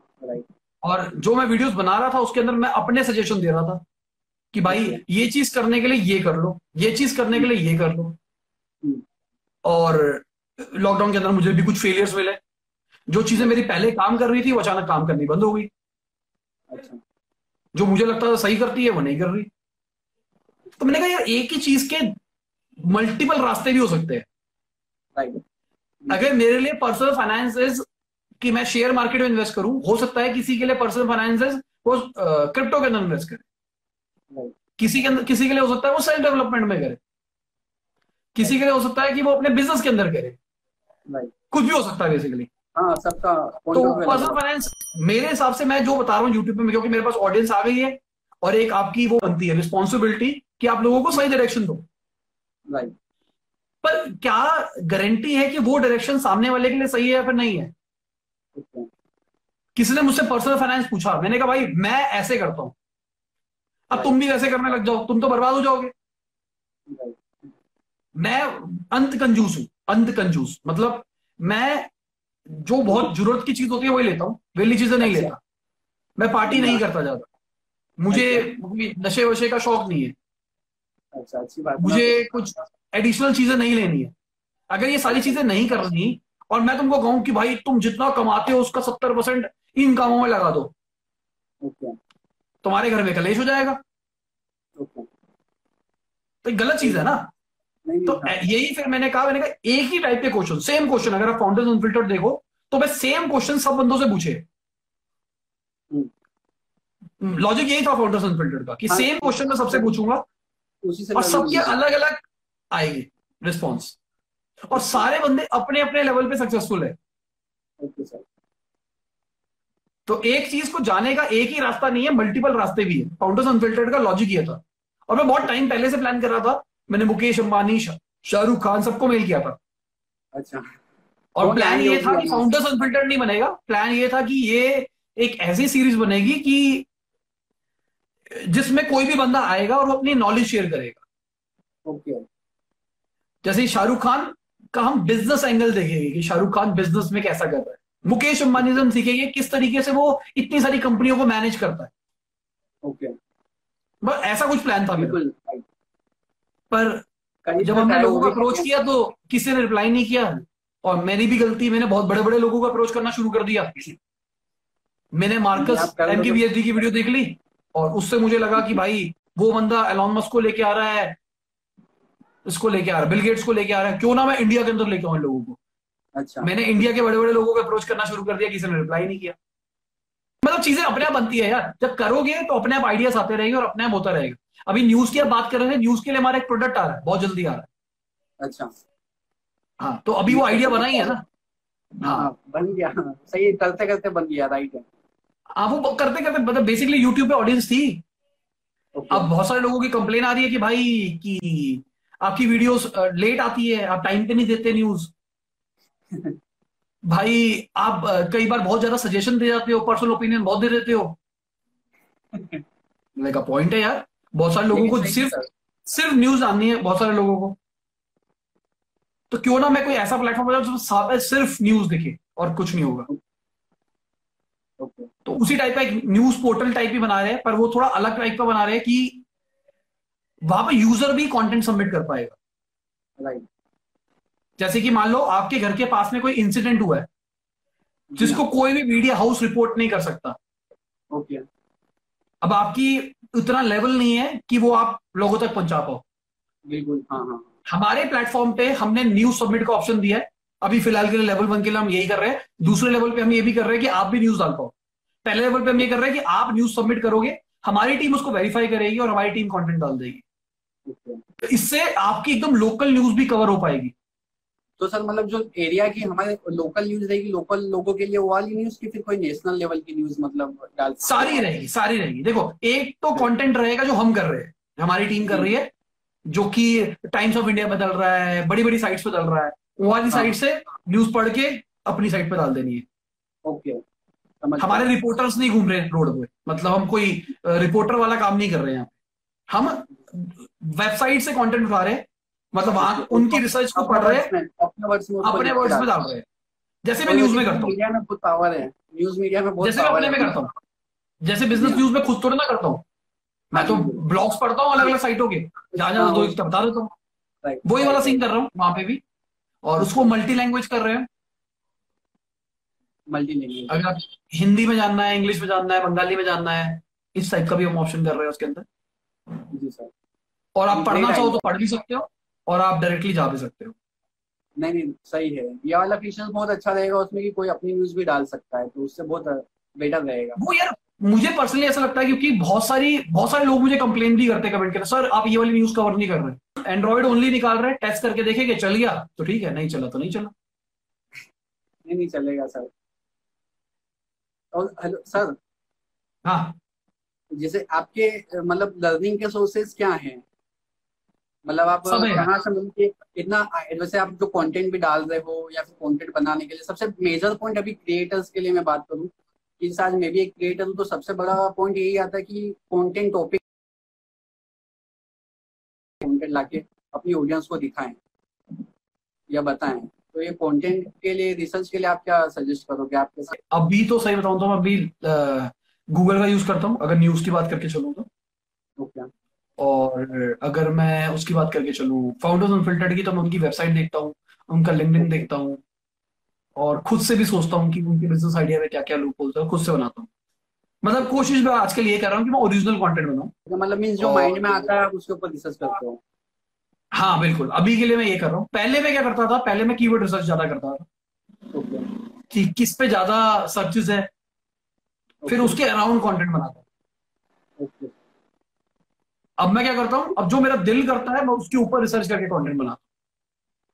और जो मैं वीडियोस बना रहा था उसके अंदर मैं अपने सजेशन दे रहा था कि भाई ये चीज़ करने के लिए ये कर लो ये चीज़ करने के लिए ये कर लो। हम्म। और लॉकडाउन के अंदर मुझे भी कुछ फेलियर्स मिले। जो चीज़ें मेरी पहले काम कर रही थी वो अचानक काम करनी बंद हो गई। अच्छा। जो मुझे लगता था सही करती है वो नहीं कर रही। तो मैंने कहा यार एक ही चीज़ के मल्टीपल रास्ते भी हो सकते हैं। अगर मेरे लिए पर्सनल फाइनेंस कि मैं शेयर मार्केट में इन्वेस्ट करूँ हो सकता है किसी के लिए पर्सनल फाइनेंस वो क्रिप्टो के अंदर इन्वेस्ट करे। किसी के अंदर किसी के लिए हो सकता है वो सेल्फ डेवलपमेंट में करे। किसी के लिए हो सकता है कि वो अपने बिज़नेस के अंदर करे। कुछ भी हो सकता है बेसिकली हाँ सबका तो पर्सनल फाइनेंस मेरे हिसाब से मैं जो बता रहा हूँ यूट्यूब पे क्योंकि मेरे पास ऑडियंस आ गई है और एक आपकी वो बनती है रिस्पॉन्सिबिलिटी कि आप लोगों को सही डायरेक्शन दो। राइट पर क्या गारंटी है कि वो डायरेक्शन सामने वाले के लिए सही है या फिर नहीं है? किसी ने मुझसे पर्सनल फाइनेंस पूछा मैंने कहा भाई मैं ऐसे करता हूँ। अब तुम भी वैसे करने लग जाओ तुम तो बर्बाद हो जाओगे। मैं अंत कंजूस हूँ अंत कंजूस। मतलब मैं जो बहुत ज़रूरत की चीज़ होती है वही लेता हूँ वेली चीज़ें नहीं अच्छा। लेता। मैं पार्टी नहीं करता ज़्यादा। मुझे नशे वशे का शौक नहीं है। अच्छा अच्छी बात मुझे कुछ एडिशनल चीज़ें नहीं लेनी है। अगर ये सारी चीज़ें नहीं करनी और मैं तुमको कहूँ कि भाई तुम जितना कमाते हो उसका सत्तर परसेंट इन कामों में लगा दो। ओके। तुम्हारे घर में कलेश हो जाएगा। तो ये गलत चीज़ है ना। तो हाँ, यही फिर मैंने कहा मैंने कहा एक ही टाइप के क्वेश्चन सेम क्वेश्चन अगर आप फाउंडर्स अनफिल्टर्ड देखो तो मैं सेम क्वेश्चन सब बंदों से पूछे। लॉजिक यही था फाउंडर्स अनफिल्टर्ड का कि सेम क्वेश्चन मैं सबसे पूछूँगा उसी से और सबके अलग अलग आएगी रिस्पॉन्स और सारे बंदे अपने अपने लेवल पे सक्सेसफुल है। ओके सर तो एक चीज़ को जाने का एक ही रास्ता नहीं है मल्टीपल रास्ते भी है। फाउंडर्स अनफिल्टर्ड का लॉजिक ये था। और मैं बहुत टाइम पहले से प्लान कर रहा था। मैंने मुकेश अंबानी शाहरुख खान सबको मेल किया था। अच्छा। और प्लान ये था कि फाउंडर्स अनफिल्टर्ड नहीं बनेगा। प्लान ये था कि ये एक ऐसी सीरीज़ बनेगी कि जिसमें कोई भी बंदा आएगा और वो अपनी नॉलेज शेयर करेगा। ओके जैसे शाहरुख खान का हम बिज़नेस एंगल देखेंगे कि शाहरुख खान बिज़नेस में कैसा कर रहा है। मुकेश अंबानी से हम सीखेंगे किस तरीके से वो इतनी सारी कंपनियों को मैनेज करता है। ओके बस ऐसा कुछ प्लान था बिल्कुल पर जब हमने लोगों को अप्रोच किया तो किसी ने रिप्लाई नहीं किया। और मेरी भी गलती मैंने बहुत बड़े बड़े लोगों को अप्रोच करना शुरू कर दिया। [laughs] मैंने मार्कस एम लो तो- की वीडियो देख ली। और उससे मुझे लगा कि भाई वो बंदा एलॉन मस्क को लेके आ रहा है इसको लेके आ रहा है बिल गेट्स को लेके आ रहा है। क्यों ना मैं इंडिया के अंदर लेके आऊँ लोगों को? अच्छा। मैंने इंडिया के बड़े बड़े लोगों को अप्रोच करना शुरू कर दिया किसी ने रिप्लाई नहीं किया। मतलब चीज़ें अपने आप बनती है यार। जब करोगे तो अपने आप आइडियाज़ आते रहेंगे और अपने आप होता रहेगा। अभी न्यूज़ की आप बात कर रहे थे न्यूज़ के लिए हमारा एक प्रोडक्ट आ रहा है बहुत जल्दी आ रहा है। अच्छा। हाँ तो अभी वो आइडिया बना ही है ना? हाँ बन गया। सही करते करते बन गया राइट है। हाँ वो करते करते मतलब बेसिकली यूट्यूब पे ऑडियंस थी। ओके अब बहुत सारे लोगों की कंप्लेन आ रही है कि भाई कि आपकी वीडियोस लेट आती है आप टाइम पे नहीं देते न्यूज़ [laughs] भाई आप कई बार बहुत ज़्यादा सजेशन दे जाते हो पर्सनल ओपिनियन बहुत दे देते हो। [laughs] कहा पॉइंट है यार। बहुत सारे लोगों को सिर्फ़ सिर्फ़ न्यूज़ आनी है बहुत सारे लोगों को। तो क्यों ना मैं कोई ऐसा प्लेटफॉर्म बनाऊँ सिर्फ़ न्यूज़ दिखे और कुछ नहीं होगा। तो उसी टाइप का एक न्यूज़ पोर्टल टाइप ही बना रहे हैं पर वो थोड़ा अलग टाइप का बना रहे हैं कि वहाँ पर यूज़र भी कंटेंट सबमिट कर पाएगा। राइट जैसे कि मान लो आपके घर के पास में कोई इंसिडेंट हुआ है जिसको कोई भी मीडिया हाउस रिपोर्ट नहीं कर सकता। ओके अब आपकी उतना लेवल नहीं है कि वो आप लोगों तक पहुँचा पाओ। बिल्कुल हाँ हाँ। हमारे प्लेटफॉर्म पे हमने न्यूज़ सबमिट का ऑप्शन दिया है। अभी फ़िलहाल के लिए लेवल वन के लिए हम यही कर रहे हैं। दूसरे लेवल पे हम ये भी कर रहे हैं कि आप भी न्यूज़ डाल पाओ। पहले लेवल पे हम ये कर रहे हैं कि आप न्यूज़ सबमिट करोगे हमारी टीम उसको वेरीफाई करेगी और हमारी टीम कंटेंट डाल देगी। तो इससे आपकी एकदम लोकल न्यूज़ भी कवर हो पाएगी। तो सर मतलब जो एरिया की हमारे लोकल न्यूज़ रहेगी लोकल लोगों के लिए वो वाली न्यूज़ की फिर कोई नेशनल लेवल की न्यूज़ मतलब डाल सारी रहेगी सारी रहेगी। देखो एक तो कंटेंट रहेगा जो हम कर रहे हैं हमारी टीम कर रही है जो कि टाइम्स ऑफ़ इंडिया डल रहा है बड़ी बड़ी साइट्स पे डल रहा है वो वाली हाँ। साइट से न्यूज़ पढ़ के अपनी साइट पे डाल देनी है। ओके समझ हमारे रिपोर्टर्स नहीं घूम रहे रोड पे। मतलब हम कोई रिपोर्टर वाला काम नहीं कर रहे हैं। हम वेबसाइट से कंटेंट उठा रहे हैं। मतलब वहाँ उनकी रिसर्च को पढ़ रहे हैं। अपने वर्ड्स में डाल रहे हैं। जैसे मैं न्यूज़ में करता हूँ। मीडिया में बहुत पावर है। न्यूज़ मीडिया में बहुत जैसे मैं अपने में करता हूँ। जैसे बिज़नेस न्यूज़ में खुद थोड़ा ना करता हूँ। मैं तो ब्लॉग्स पढ़ता हूँ अलग अलग साइटों के जहाँ जहाँ दो बता देता हूँ। वही वाला सीन कर रहा हूँ वहाँ पे भी। और उसको मल्टी लैंग्वेज कर रहे हैं। मल्टी लैंग्वेज अगर आप हिंदी में जानना है इंग्लिश में जानना है बंगाली में जानना है इस टाइप का भी हम ऑप्शन कर रहे हैं उसके अंदर। जी सर। और आप पढ़ना चाहो तो पढ़ भी सकते हो और आप डायरेक्टली जा भी सकते हो। नहीं नहीं सही है। ये वाला फीचर बहुत अच्छा रहेगा उसमें कि कोई अपनी न्यूज़ भी डाल सकता है तो उससे बहुत बेटर रहेगा। वो यार मुझे पर्सनली ऐसा लगता है क्योंकि बहुत सारी बहुत सारे लोग मुझे कंप्लेन भी करते हैं कमेंट करते सर आप ये वाली न्यूज़ कवर नहीं कर रहे। एंड्रॉइड ओनली निकाल रहे हैं टेस्ट करके देखेंगे चल गया तो ठीक है नहीं चला तो नहीं चला। नहीं नहीं चलेगा सर। हेलो सर हाँ। जैसे आपके मतलब लर्निंग के सोर्सेज क्या हैं? मतलब आप कहाँ से मिल के इतना वैसे आप जो कंटेंट भी डाल रहे हो या फिर कंटेंट बनाने के लिए सबसे मेजर पॉइंट अभी क्रिएटर्स के लिए मैं बात करूँ कि आज मैं भी एक क्रिएटर हूँ तो सबसे बड़ा पॉइंट यही आता है कि कंटेंट टॉपिक कंटेंट लाके अपनी ऑडियंस को दिखाएँ या बताएँ। तो ये कंटेंट के लिए रिसर्च के लिए आप क्या सजेस्ट करोगे? आपके साथ अभी तो सही बताऊँ तो मैं अभी गूगल का यूज़ करता हूँ। अगर न्यूज़ की बात करके चलूँ तो। ओके और अगर मैं उसकी बात करके चलूँ फाउंडर्स अनफिल्टर्ड की तो मैं उनकी वेबसाइट देखता हूँ उनका लिंक्डइन देखता हूँ। और खुद से भी सोचता हूँ कि उनके बिज़नेस आइडिया में क्या क्या लूप होल्स है खुद से बनाता हूँ। मतलब कोशिश मैं आजकल ये कर रहा हूँ कि मैं ओरिजिनल कंटेंट बनाऊँ। मतलब मीन्स जो माइंड में आता है उसके ऊपर रिसर्च करते हो। हाँ बिल्कुल। अभी के लिए मैं ये कर रहा हूँ। पहले मैं क्या करता था? पहले मैं कीवर्ड रिसर्च ज़्यादा करता था। ओके कि किस पे ज़्यादा सर्चेस है फिर उसके अराउंड कंटेंट बनाता हूँ। ओके अब मैं क्या करता हूँ? अब जो मेरा दिल करता है मैं उसके ऊपर रिसर्च करके कंटेंट बनाता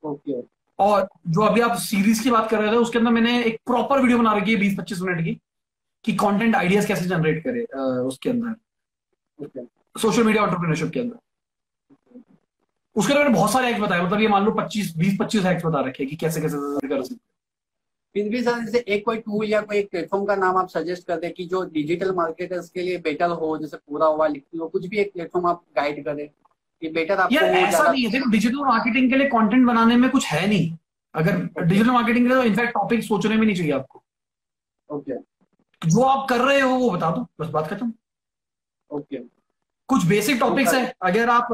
हूँ। और जो अभी आप सीरीज़ की बात कर रहे थे उसके अंदर मैंने एक प्रॉपर वीडियो बना रखी है बीस पच्चीस मिनट की कि कंटेंट आइडियाज़ कैसे जनरेट करे उसके अंदर। सोशल मीडिया ऑन्टरप्रीनरशिप के अंदर। उसके अंदर मैंने बहुत सारे हैक्स बताए मतलब ये मान लो पच्चीस बीस पच्चीस हैक्स बता रखे हैं कि कैसे कैसे कर सकते हैं। फिर भी सर जैसे एक कोई टूल या कोई एक प्लेटफॉर्म का नाम आप सजेस्ट कर दे कि जो डिजिटल मार्केटर्स के लिए बेटर हो जैसे पूरा हुआ लिखती हो कुछ भी एक प्लेटफॉर्म आप गाइड करें कि बेटर आपको यार ऐसा नहीं है देखो डिजिटल मार्केटिंग के लिए कंटेंट बनाने में कुछ है नहीं। अगर डिजिटल मार्केटिंग के लिए तो इनफैक्ट टॉपिक सोचने में नहीं चाहिए आपको। Okay okay. जो आप कर रहे हो वो बता दो बस बात खत्म। ओके कुछ बेसिक टॉपिक्स है। अगर आप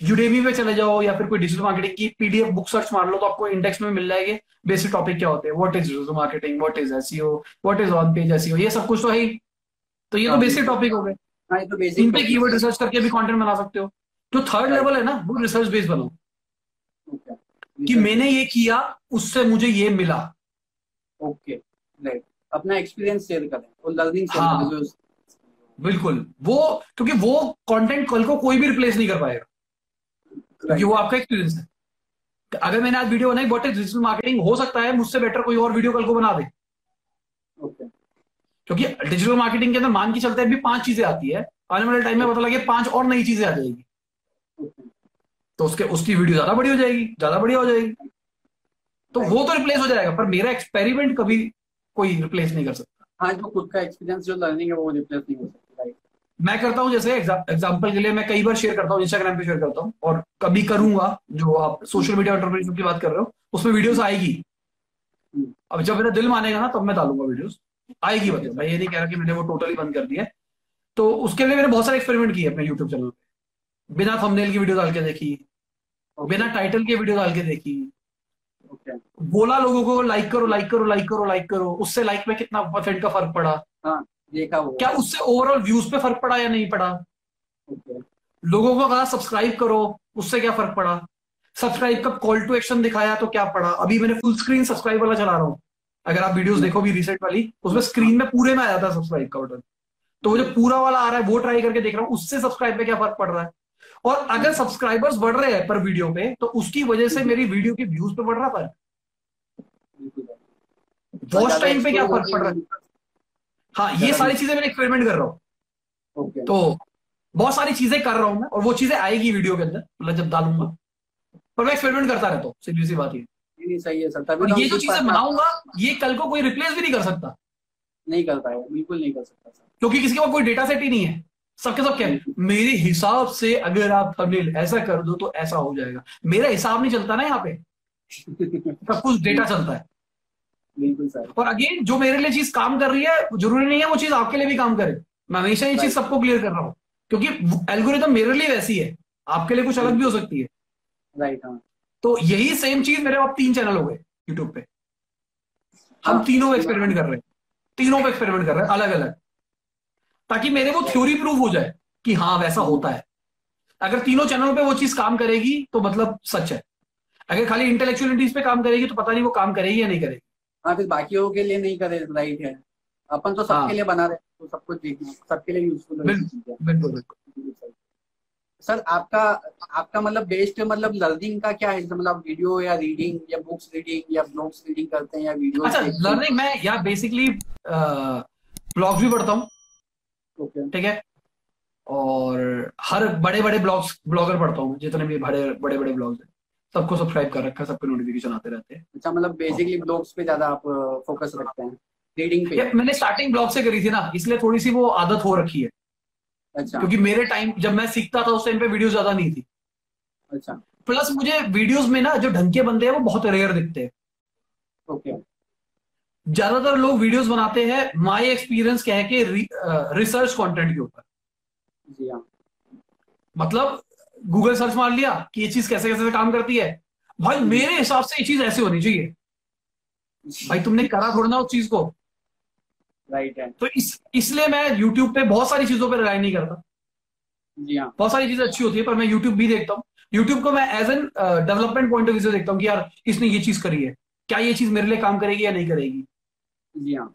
यूडेमी पे चले जाओ या फिर कोई डिजिटल मार्केटिंग की पीडीएफ बुक सर्च मार लो तो आपको इंडेक्स में मिल जाएँगे। बेसिक टॉपिक क्या होते हैं? What is digital marketing what is SEO what is on page SEO ये सब कुछ तो है ही। तो ये तो हाँ, बेसिक टॉपिक हो गए। हाँ तो इन पे कीवर्ड रिसर्च करके भी कंटेंट बना सकते हो। जो थर्ड लेवल है ना वो रिसर्च बेस्ड बनाओ। कि मैंने ये किया उससे मुझे ये मिला। ओके राइट अपना एक्सपीरियंस शेयर करें। और लर्निंग हाँ। बिल्कुल। वो क्योंकि वो कंटेंट कल को कोई भी रिप्लेस नहीं कर पाएगा। क्योंकि वो आपका एक्सपीरियंस है। अगर मैंने आज वीडियो बनाई व्हाट इज़ डिजिटल मार्केटिंग हो सकता है मुझसे बेटर कोई और वीडियो कल को बना दे। ओके क्योंकि डिजिटल मार्केटिंग के अंदर मान के चलते अभी पाँच चीज़ें आती है। आने वाले टाइम में पता लगे पाँच और नई चीज़ें आ जाएगी। तो उसके उसकी वीडियो ज़्यादा बड़ी हो जाएगी ज़्यादा बढ़िया हो जाएगी। तो वो तो रिप्लेस हो जाएगा पर मेरा एक्सपेरिमेंट कभी कोई रिप्लेस नहीं कर सकता। हाँ जो खुद का एक्सपीरियंस जो लर्निंग है वो रिप्लेस नहीं हो सकती। मैं करता हूँ जैसे एग्ज़ाम्पल के लिए मैं कई बार शेयर करता हूँ इंस्टाग्राम पे शेयर करता हूँ और कभी करूँगा जो आप सोशल मीडिया एंटरप्रेन्योरशिप की बात कर रहे हो उसमें वीडियोस आएगी। अब जब मेरा दिल मानेगा ना तब मैं डालूँगा वीडियोस आएगी मतलब मैं ये नहीं कह रहा कि मैंने वो टोटली बंद कर दिया है। तो उसके लिए मैंने बहुत सारे एक्सपेरिमेंट किए अपने यूट्यूब चैनल पे। बिना थंबनेल की वीडियो डाल के देखी और बिना टाइटल की वीडियो डाल के देखी। बोला लोगों को लाइक करो लाइक करो लाइक करो लाइक करो। उससे लाइक में कितना परसेंट का फ़र्क पड़ा। देखा वो क्या उससे ओवरऑल व्यूज़ पे फ़र्क पड़ा या नहीं पड़ा? लोगों को कहा सब्सक्राइब करो। उससे क्या फ़र्क पड़ा? सब्सक्राइब का कॉल टू एक्शन दिखाया तो क्या पड़ा? अभी मैंने फुल स्क्रीन सब्सक्राइब वाला चला रहा हूँ। अगर आप वीडियोस देखो भी रिसेंट वाली उसमें स्क्रीन में पूरे में आ जाता है सब्सक्राइब का बटन तो वो जो पूरा वाला आ रहा है वो ट्राई करके देख रहा हूँ उससे सब्सक्राइब पे क्या फ़र्क पड़ रहा है? और अगर सब्सक्राइबर्स बढ़ रहे हैं पर वीडियो पे तो उसकी वजह से मेरी वीडियो के व्यूज़ पे बढ़ रहा बिल्कुल। वॉच टाइम पे क्या फ़र्क पड़ रहा है? हाँ ये सारी चीज़ें मैं एक्सपेरिमेंट कर रहा हूँ। ओके तो बहुत सारी चीज़ें कर रहा हूँ मैं और वो चीज़ें आएगी वीडियो के अंदर मतलब जब डालूँगा। पर मैं एक्सपेरिमेंट करता रहता हूँ सीधी सी बात ये। नहीं सही है सर। और तो ये जो चीज़ें बनाऊँगा ये कल को कोई रिप्लेस भी नहीं कर सकता। नहीं कर पाएगा बिल्कुल नहीं कर सकता सर। क्योंकि किसी के पास कोई डेटा सेट ही नहीं है। सबके सब क्या मेरे हिसाब से अगर आप थंबनेल ऐसा कर दो तो ऐसा हो जाएगा। मेरा हिसाब नहीं चलता ना यहाँ पे। [laughs] सब कुछ डेटा चलता है। बिल्कुल सर। और अगेन जो मेरे लिए चीज़ काम कर रही है ज़रूरी नहीं है वो चीज़ आपके लिए भी काम करे। मैं हमेशा ये चीज़ सबको क्लियर कर रहा हूँ। क्योंकि एल्गोरिथम मेरे लिए वैसी है। आपके लिए कुछ अलग भी हो सकती है। राइट हाँ। तो यही सेम चीज़ मेरे अब तीन चैनल हो गए यूट्यूब पे। हम हाँ। तीनों एक्सपेरिमेंट कर रहे हैं। तीनों पे एक्सपेरिमेंट कर रहे हैं अलग अलग। ताकि मेरे वो थ्योरी प्रूव हो जाए कि हाँ वैसा होता है। अगर तीनों चैनलों पे वो चीज़ काम करेगी तो मतलब सच है। अगर खाली इंटेलेक्चुअलिटीज पे काम करेगी तो पता नहीं वो काम करेगी या नहीं करेगी। हाँ फिर बाकियों के लिए नहीं करे राइट है। अपन तो हाँ। सबके लिए बना रहे तो सब कुछ देखना सबके लिए यूजफुल बिल्कुल सर आपका आपका मतलब बेस्ट मतलब लर्निंग का क्या है? मतलब वीडियो या रीडिंग या बुक्स रीडिंग या ब्लॉग्स रीडिंग करते हैं या वीडियो अच्छा लर्निंग मैं या बेसिकली ब्लॉग्स भी पढ़ता हूँ। ठीक है? और हर बड़े बड़े ब्लॉग्स ब्लॉगर पढ़ता हूँ जितने भी बड़े बड़े बड़े ब्लॉग्स हैं। सबको सब्सक्राइब कर रखा है सबको नोटिफिकेशन आते रहते हैं। अच्छा मतलब बेसिकली ब्लॉग्स पे ज़्यादा आप फोकस रखते हैं रीडिंग पे? मैंने स्टार्टिंग ब्लॉग से करी थी ना इसलिए थोड़ी सी वो आदत हो रखी है। अच्छा। क्योंकि मेरे टाइम जब मैं सीखता था उस टाइम पे वीडियो ज़्यादा नहीं थी। अच्छा। प्लस मुझे वीडियोस में ना जो ढंग के बंदे हैं वो बहुत रेयर दिखते हैं। ओके ज़्यादातर लोग वीडियोस बनाते हैं माय एक्सपीरियंस कह के रिसर्च कंटेंट के ऊपर। जी हाँ। मतलब गूगल सर्च मार लिया कि ये चीज़ कैसे कैसे काम करती है। भाई मेरे हिसाब से ये चीज़ ऐसे होनी चाहिए। भाई तुमने [laughs] करा थोड़ा ना उस चीज़ को। राइट है। तो इस इसलिए मैं यूट्यूब पे बहुत सारी चीज़ों पर रिलाई नहीं करता। जी हाँ। बहुत सारी चीज़ें अच्छी होती है पर मैं यूट्यूब भी देखता हूँ। यूट्यूब को मैं as an development point of view से देखता हूँ कि यार इसने ये चीज़ करी है। क्या ये चीज़ मेरे लिए काम करेगी या नहीं करेगी? जी हाँ।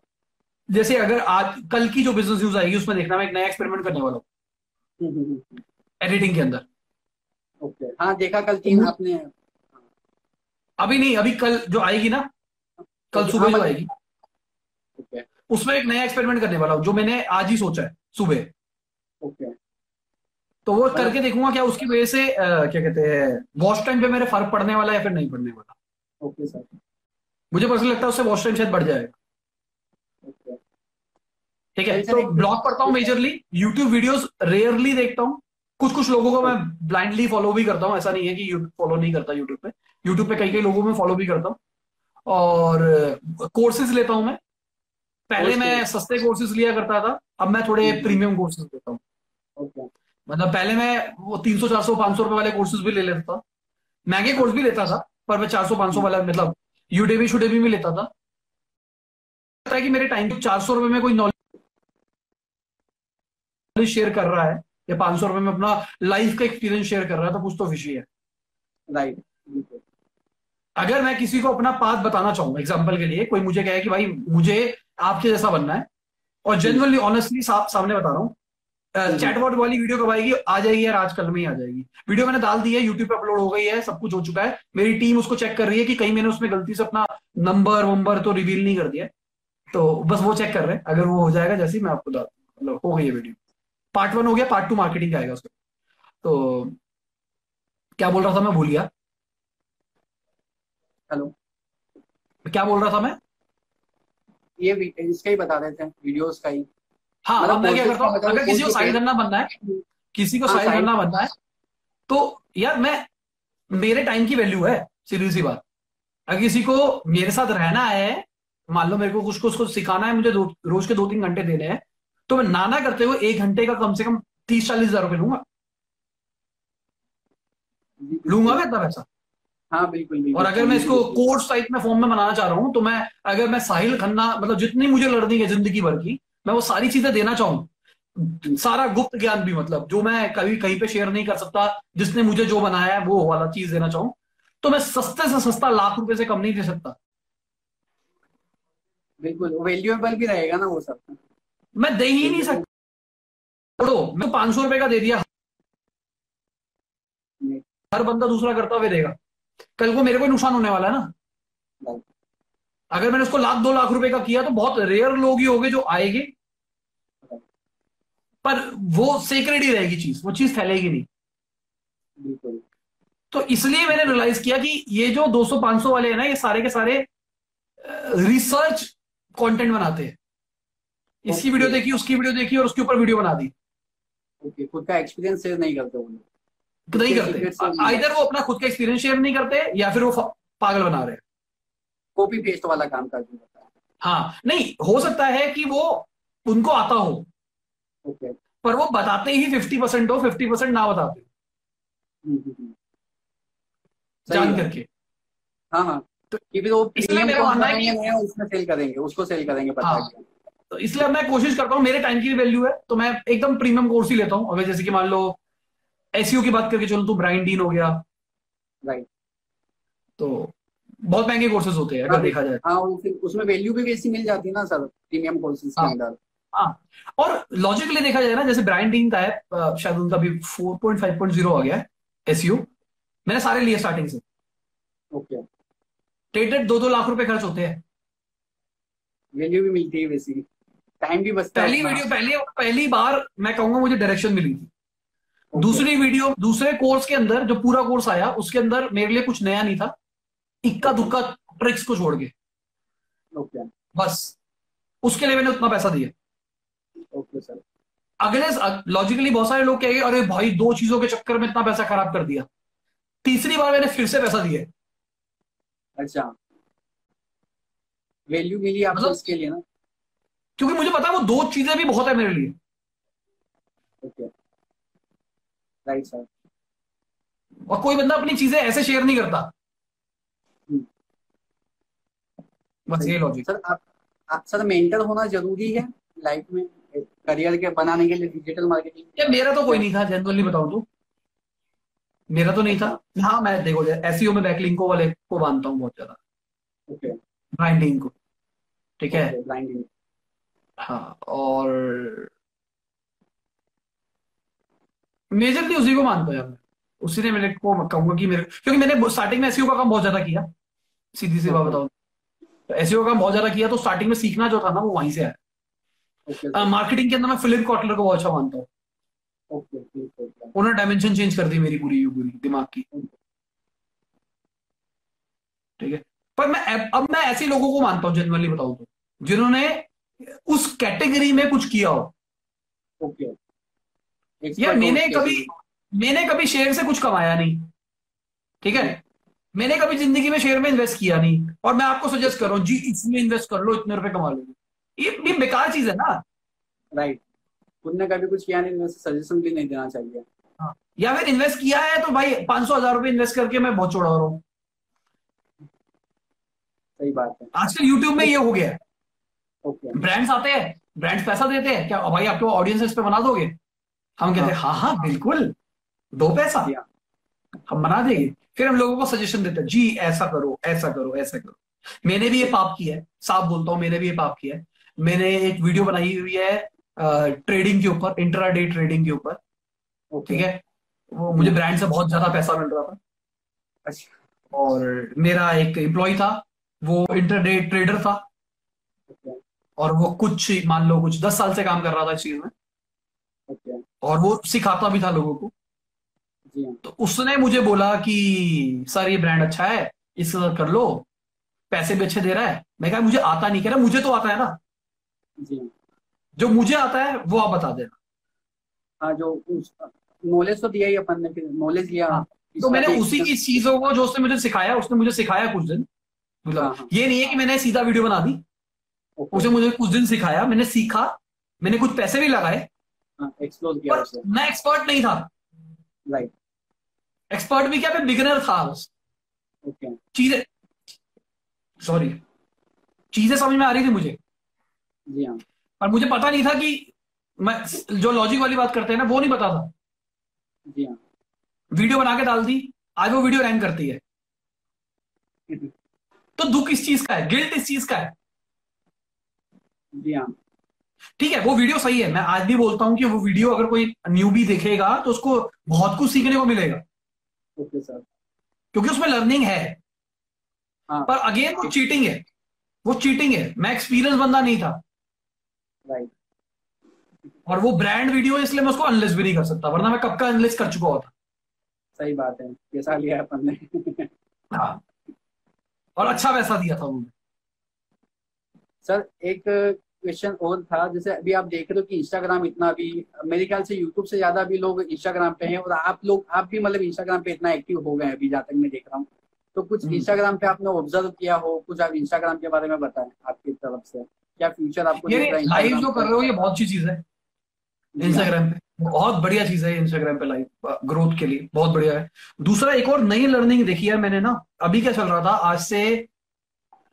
जैसे अगर आज कल की जो बिज़नेस न्यूज़ आएगी उसमें देखना मैं एक नया एक्सपेरिमेंट करने वाला हूँ। हम्म, हम्म, हम्म, एडिटिंग के अंदर। ओके। हाँ देखा कल तीन आपने। अभी नहीं अभी कल जो आएगी ना कल हाँ, सुबह जो मतलब- आएगी। उसमें एक नया एक्सपेरिमेंट करने वाला हूँ जो मैंने आज ही सोचा है सुबह। ओके। तो वो करके देखूँगा क्या उसकी वजह से क्या कहते हैं वॉच टाइम पे मेरे फ़र्क पड़ने वाला या फिर नहीं पड़ने वाला। Okay sir. मुझे पर्सनल लगता है उससे वॉच टाइम शायद बढ़ जाएगा। ठीक है तो ब्लॉग पढ़ता हूँ मेजरली यूट्यूब वीडियोस रेयरली देखता हूँ। कुछ कुछ लोगों को मैं ब्लाइंडली फॉलो भी करता हूँ ऐसा नहीं है कि फॉलो नहीं करता यूट्यूब पे। यूट्यूब पे कई कई लोगों में फॉलो भी करता हूँ। और कोर्सेज लेता हूँ मैं। पहले मैं सस्ते कोर्सेज लिया करता था अब मैं थोड़े हम्म। प्रीमियम कोर्सेज लेता हूँ। मतलब पहले मैं वो तीन सौ चार सौ पाँच सौ रुपए वाले कोर्सेज भी ले लेता था। महँगे कोर्स भी लेता था पर मैं चार सौ पाँच सौ वाला मतलब यूडेमी शुडेमी भी लेता था। है कि मेरे टाइम चार सौ रुपए में कोई नॉलेज शेयर कर रहा है। या पाँच सौ रुपए में अपना लाइफ का एक्सपीरियंस शेयर कर रहा है तो कुछ तो फिशी है। राइट अगर मैं किसी को अपना पाथ बताना चाहूँगा एग्ज़ाम्पल के लिए कोई मुझे कहे कि भाई मुझे आपके जैसा बनना है और जनरली ऑनेस्टली सा, सामने बता रहा हूँ चैटबॉट वाली वीडियो कब आएगी? आ जाएगी यार आजकल में ही आ जाएगी। वीडियो मैंने डाल दी है यूट्यूब पे अपलोड हो गई है सब कुछ हो चुका है। मेरी टीम उसको चेक कर रही है कि कहीं मैंने उसमें गलती से अपना नंबर वंबर तो रिवील नहीं कर दिया। तो बस वो चेक कर रहे हैं अगर वो हो जाएगा जैसे मैं आपको मतलब हो गई है वीडियो पार्ट वन हो गया पार्ट टू मार्केटिंग आएगा उसका तो क्या बोल रहा था मैं? भूल गया हेलो। क्या बोल रहा था मैं? ये इसका ही बता रहे थे वीडियोस का ही। हाँ मतलब मैं क्या करता हूँ अगर किसी को साइड है। बनना है किसी को हाँ, साइड side- बनना है तो यार मैं मेरे टाइम की वैल्यू है सीधी सी बात। अगर किसी को मेरे साथ रहना है मान लो मेरे को कुछ कुछ कुछ सिखाना है मुझे रोज के दो तीन घंटे देने हैं तो मैं नाना करते हुए एक घंटे का कम से कम तीस चालीस हज़ार रुपये लूँगा। लूँगा मैं इतना पैसा? हाँ बिल्कुल बिल्कुल। और अगर मैं इसको कोर्स टाइप में फॉर्म में बनाना चाह रहा हूँ तो मैं अगर मैं साहिल खन्ना मतलब जितनी मुझे लड़नी है ज़िंदगी भर की मैं वो सारी चीज़ें देना चाहूँ। सारा गुप्त ज्ञान भी मतलब जो मैं कभी कहीं पे शेयर नहीं कर सकता जिसने मुझे जो बनाया है वो वाला चीज़ देना चाहूँ तो मैं सस्ते से सस्ता लाख रुपए से कम नहीं दे सकता। बिल्कुल वैल्यूएबल भी रहेगा ना वो सब। मैं दे ही नहीं सकता। छोड़ो मैं पाँच सौ रुपए का दे दिया। हर बंदा दूसरा करता हुए देगा। कल को मेरे को नुकसान होने वाला है ना। अगर मैंने उसको लाख दो लाख रुपए का किया तो बहुत रेयर लोग ही होंगे जो आएँगे। पर वो सेक्रेट ही रहेगी चीज़ वो चीज़ फैलेगी नहीं। तो इसलिए मैंने रियलाइज़ किया कि ये जो 200-500 वाले हैं ना ये सारे के सारे रिसर्च कंटेंट बनाते हैं। इसकी वीडियो देखी उसकी वीडियो देखी और उसके ऊपर वीडियो बना दी। ओके खुद का एक्सपीरियंस शेयर नहीं करते वो लोग। नहीं करते। आइधर वो अपना खुद का एक्सपीरियंस शेयर नहीं करते या फिर वो पागल बना रहे कॉपी पेस्ट वाला काम करते हैं हाँ नहीं हो सकता है कि वो उनको आता हो। ओके। पर वो बताते ही फिफ्टी परसेंट हो फिफ्टी परसेंट ना बताते। हम्म, हम्म, हम्म। जान करके। हाँ हाँ। तो इसलिए मेरा मानना है कि- उसमें सेल करेंगे उसको सेल करेंगे बता हाँ। तो इसलिए मैं कोशिश करता हूँ मेरे टाइम की वैल्यू है तो मैं एकदम प्रीमियम कोर्स ही लेता हूँ। अगर जैसे कि मान लो एस की बात करके चलो तो ब्राइन डीन हो गया। राइट तो बहुत महँगे कोर्सेज होते हैं अगर हाँ, देखा जाए हाँ उसमें वैल्यू भी वैसी मिल जाती है ना सर प्रीमियम कोर्सेज हाँ। अंदर। और लॉजिकली देखा जाए ना जैसे ब्राइन डीन का है शायद उनका भी 4.5.0 आ गया है एसईओ मैंने सारे लिए स्टार्टिंग से। ओके टेटेड दो दो लाख रुपए खर्च होते हैं। वैल्यू भी मिलती है वैसी। टाइम भी बचता है पहली। वीडियो पहली पहली बार मैं कहूँगा मुझे डायरेक्शन मिली थी। Okay. दूसरी वीडियो दूसरे कोर्स के अंदर जो पूरा कोर्स आया उसके अंदर मेरे लिए कुछ नया नहीं था। इक्का दुक्का ट्रिक्स को छोड़ के। ओके बस। उसके लिए मैंने उतना पैसा दिया। ओके सर अगले लॉजिकली बहुत सारे लोग कहेंगे अरे भाई दो चीज़ों के चक्कर में इतना पैसा खराब कर दिया। तीसरी बार मैंने फिर से पैसा दिया अच्छा। वैल्यू मिली आपको मतलब- इसके लिए ना? क्योंकि मुझे पता है वो दो चीज़ें भी बहुत है मेरे लिए। राइट सर और कोई बंदा अपनी चीज़ें ऐसे शेयर नहीं करता। हम्म। बस ये लॉजिक सर आप, आप सर मेंटर होना ज़रूरी है लाइफ में करियर के बनाने के लिए डिजिटल मार्केटिंग या मेरा तो कोई नहीं था जनरली बताऊँ तो। मेरा तो नहीं था। हाँ मैं देखो एसईओ में बैकलिंको वाले को मानता हूँ बहुत ज़्यादा। ओके ब्रांडिंग को। ठीक है? ब्लाइंडिंग हाँ और मेजरली उसी को मानता हूँ मैं उसी ने मेरे को कहूँगा कि मेरे क्योंकि मैंने स्टार्टिंग में एसईओ का काम बहुत ज़्यादा किया सीधी सी बात बताऊँ तो। एसईओ का काम बहुत ज़्यादा किया तो स्टार्टिंग में सीखना जो था ना वो वहीं से आया। ओके मार्केटिंग के अंदर मैं फिलिप कॉटलर को बहुत अच्छा मानता हूँ। है उन्होंने डायमेंशन चेंज कर दी मेरी पूरी पूरी दिमाग की। ठीक है? पर मैं अब मैं ऐसे लोगों को मानता हूँ जनरली बताऊँ तो जिन्होंने उस कैटेगरी में कुछ किया हो। ओके। यार मैंने कभी मैंने कभी शेयर से कुछ कमाया नहीं। ठीक है? मैंने कभी ज़िंदगी में शेयर में इन्वेस्ट किया नहीं। और मैं आपको सजेस्ट कर रहा हूँ जी इसमें इन्वेस्ट कर लो इतने रुपए कमा लोगे ये भी बेकार चीज़ है ना। राइट खुद ने कभी कुछ किया नहीं सजेशन भी नहीं देना चाहिए। हाँ। या फिर इन्वेस्ट किया है तो भाई पाँच सौ हज़ार रुपए इन्वेस्ट करके मैं बहुत छोड़ा रहा हूँ। सही बात है। आजकल यूट्यूब में ये हो गया। है ब्रांड्स आते हैं ब्रांड्स पैसा देते हैं। क्या भाई आपको ऑडियंस इस पे बना दोगे? हम कहते हैं हाँ हाँ बिल्कुल। दो पैसा। हम बना देंगे। फिर हम लोगों को सजेशन देते हैं जी ऐसा करो ऐसा करो ऐसा करो। मैंने भी ये पाप किया है। साफ़ बोलता हूँ मैंने भी ये पाप किया है। मैंने एक वीडियो बनाई हुई है ट्रेडिंग के ऊपर इंट्राडे ट्रेडिंग के ऊपर। ठीक है? वो मुझे ब्रांड से बहुत ज़्यादा पैसा मिल रहा था। अच्छा। और मेरा एक एम्प्लॉय था वो इंटरडे ट्रेडर था। और वो कुछ मान लो कुछ दस साल से काम कर रहा था इस चीज़ में। ओके और वो सिखाता भी था लोगों को। जी हाँ। तो उसने मुझे बोला कि सर ये ब्रांड अच्छा है इस कर लो पैसे भी अच्छे दे रहा है। मैं कहा मुझे आता नहीं कह रहा मुझे तो आता है ना। जी हाँ। जो मुझे आता है वो आप बता देना। हाँ जो नॉलेज तो दिया ही अपन ने नॉलेज लिया। हाँ, तो मैंने उसी की चीज़ों को जो उसने मुझे सिखाया उसने मुझे सिखाया कुछ दिन। मतलब। ये नहीं है कि मैंने सीधा वीडियो बना दी। ओके, उसे मुझे कुछ दिन सिखाया मैंने सीखा मैंने कुछ पैसे भी लगाए। हाँ एक्सप्लोर किया पर उसे। मैं एक्सपर्ट नहीं था। राइट एक्सपर्ट भी क्या मैं बिगिनर था बस। ओके चीज़ें सॉरी चीज़ें समझ में आ रही थी मुझे। जी हाँ। पर मुझे पता नहीं था कि मैं जो लॉजिक वाली बात करते हैं ना वो नहीं पता था। जी हाँ। वीडियो बना के डाल दी आज वो वीडियो रैंक करती है। [laughs] तो दुख इस चीज़ का है गिल्ट इस चीज़ का है। जी हाँ। ठीक है वो वीडियो सही है। मैं आज भी बोलता हूँ कि वो वीडियो अगर कोई न्यू भी देखेगा तो उसको बहुत कुछ सीखने को मिलेगा। Okay sir. क्योंकि उसमें लर्निंग है। हाँ। पर अगेन वो चीटिंग है। वो चीटिंग है। मैं एक्सपीरियंस बंदा नहीं था। राइट और वो ब्रांड वीडियो है इसलिए मैं उसको अनलिस्ट भी नहीं कर सकता वरना मैं कब का अनलिस्ट कर चुका होता। सही बात है। पैसा लिया अपन ने। हाँ। और अच्छा पैसा दिया था उन्होंने। सर एक क्वेश्चन और था जैसे अभी आप देख रहे हो कि इंस्टाग्राम इतना अभी मेरे ख्याल से यूट्यूब से ज़्यादा भी लोग इंस्टाग्राम पे हैं और आप लोग आप भी मतलब इंस्टाग्राम पे इतना एक्टिव हो गए हैं अभी जहाँ तक मैं देख रहा हूँ। तो कुछ हम्म। इंस्टाग्राम पे आपने ऑब्ज़र्व किया हो? कुछ आप इंस्टाग्राम के बारे में बताएँ आपकी तरफ़ से। क्या फ्यूचर आपको लाइव जो कर रहे हो ये बहुत अच्छी चीज़ है। हाँ, इंस्टाग्राम पे। बहुत बढ़िया चीज़ है इंस्टाग्राम पे लाइव ग्रोथ के लिए। बहुत बढ़िया है। दूसरा एक और नई लर्निंग देखी है मैंने ना। अभी क्या चल रहा था? आज से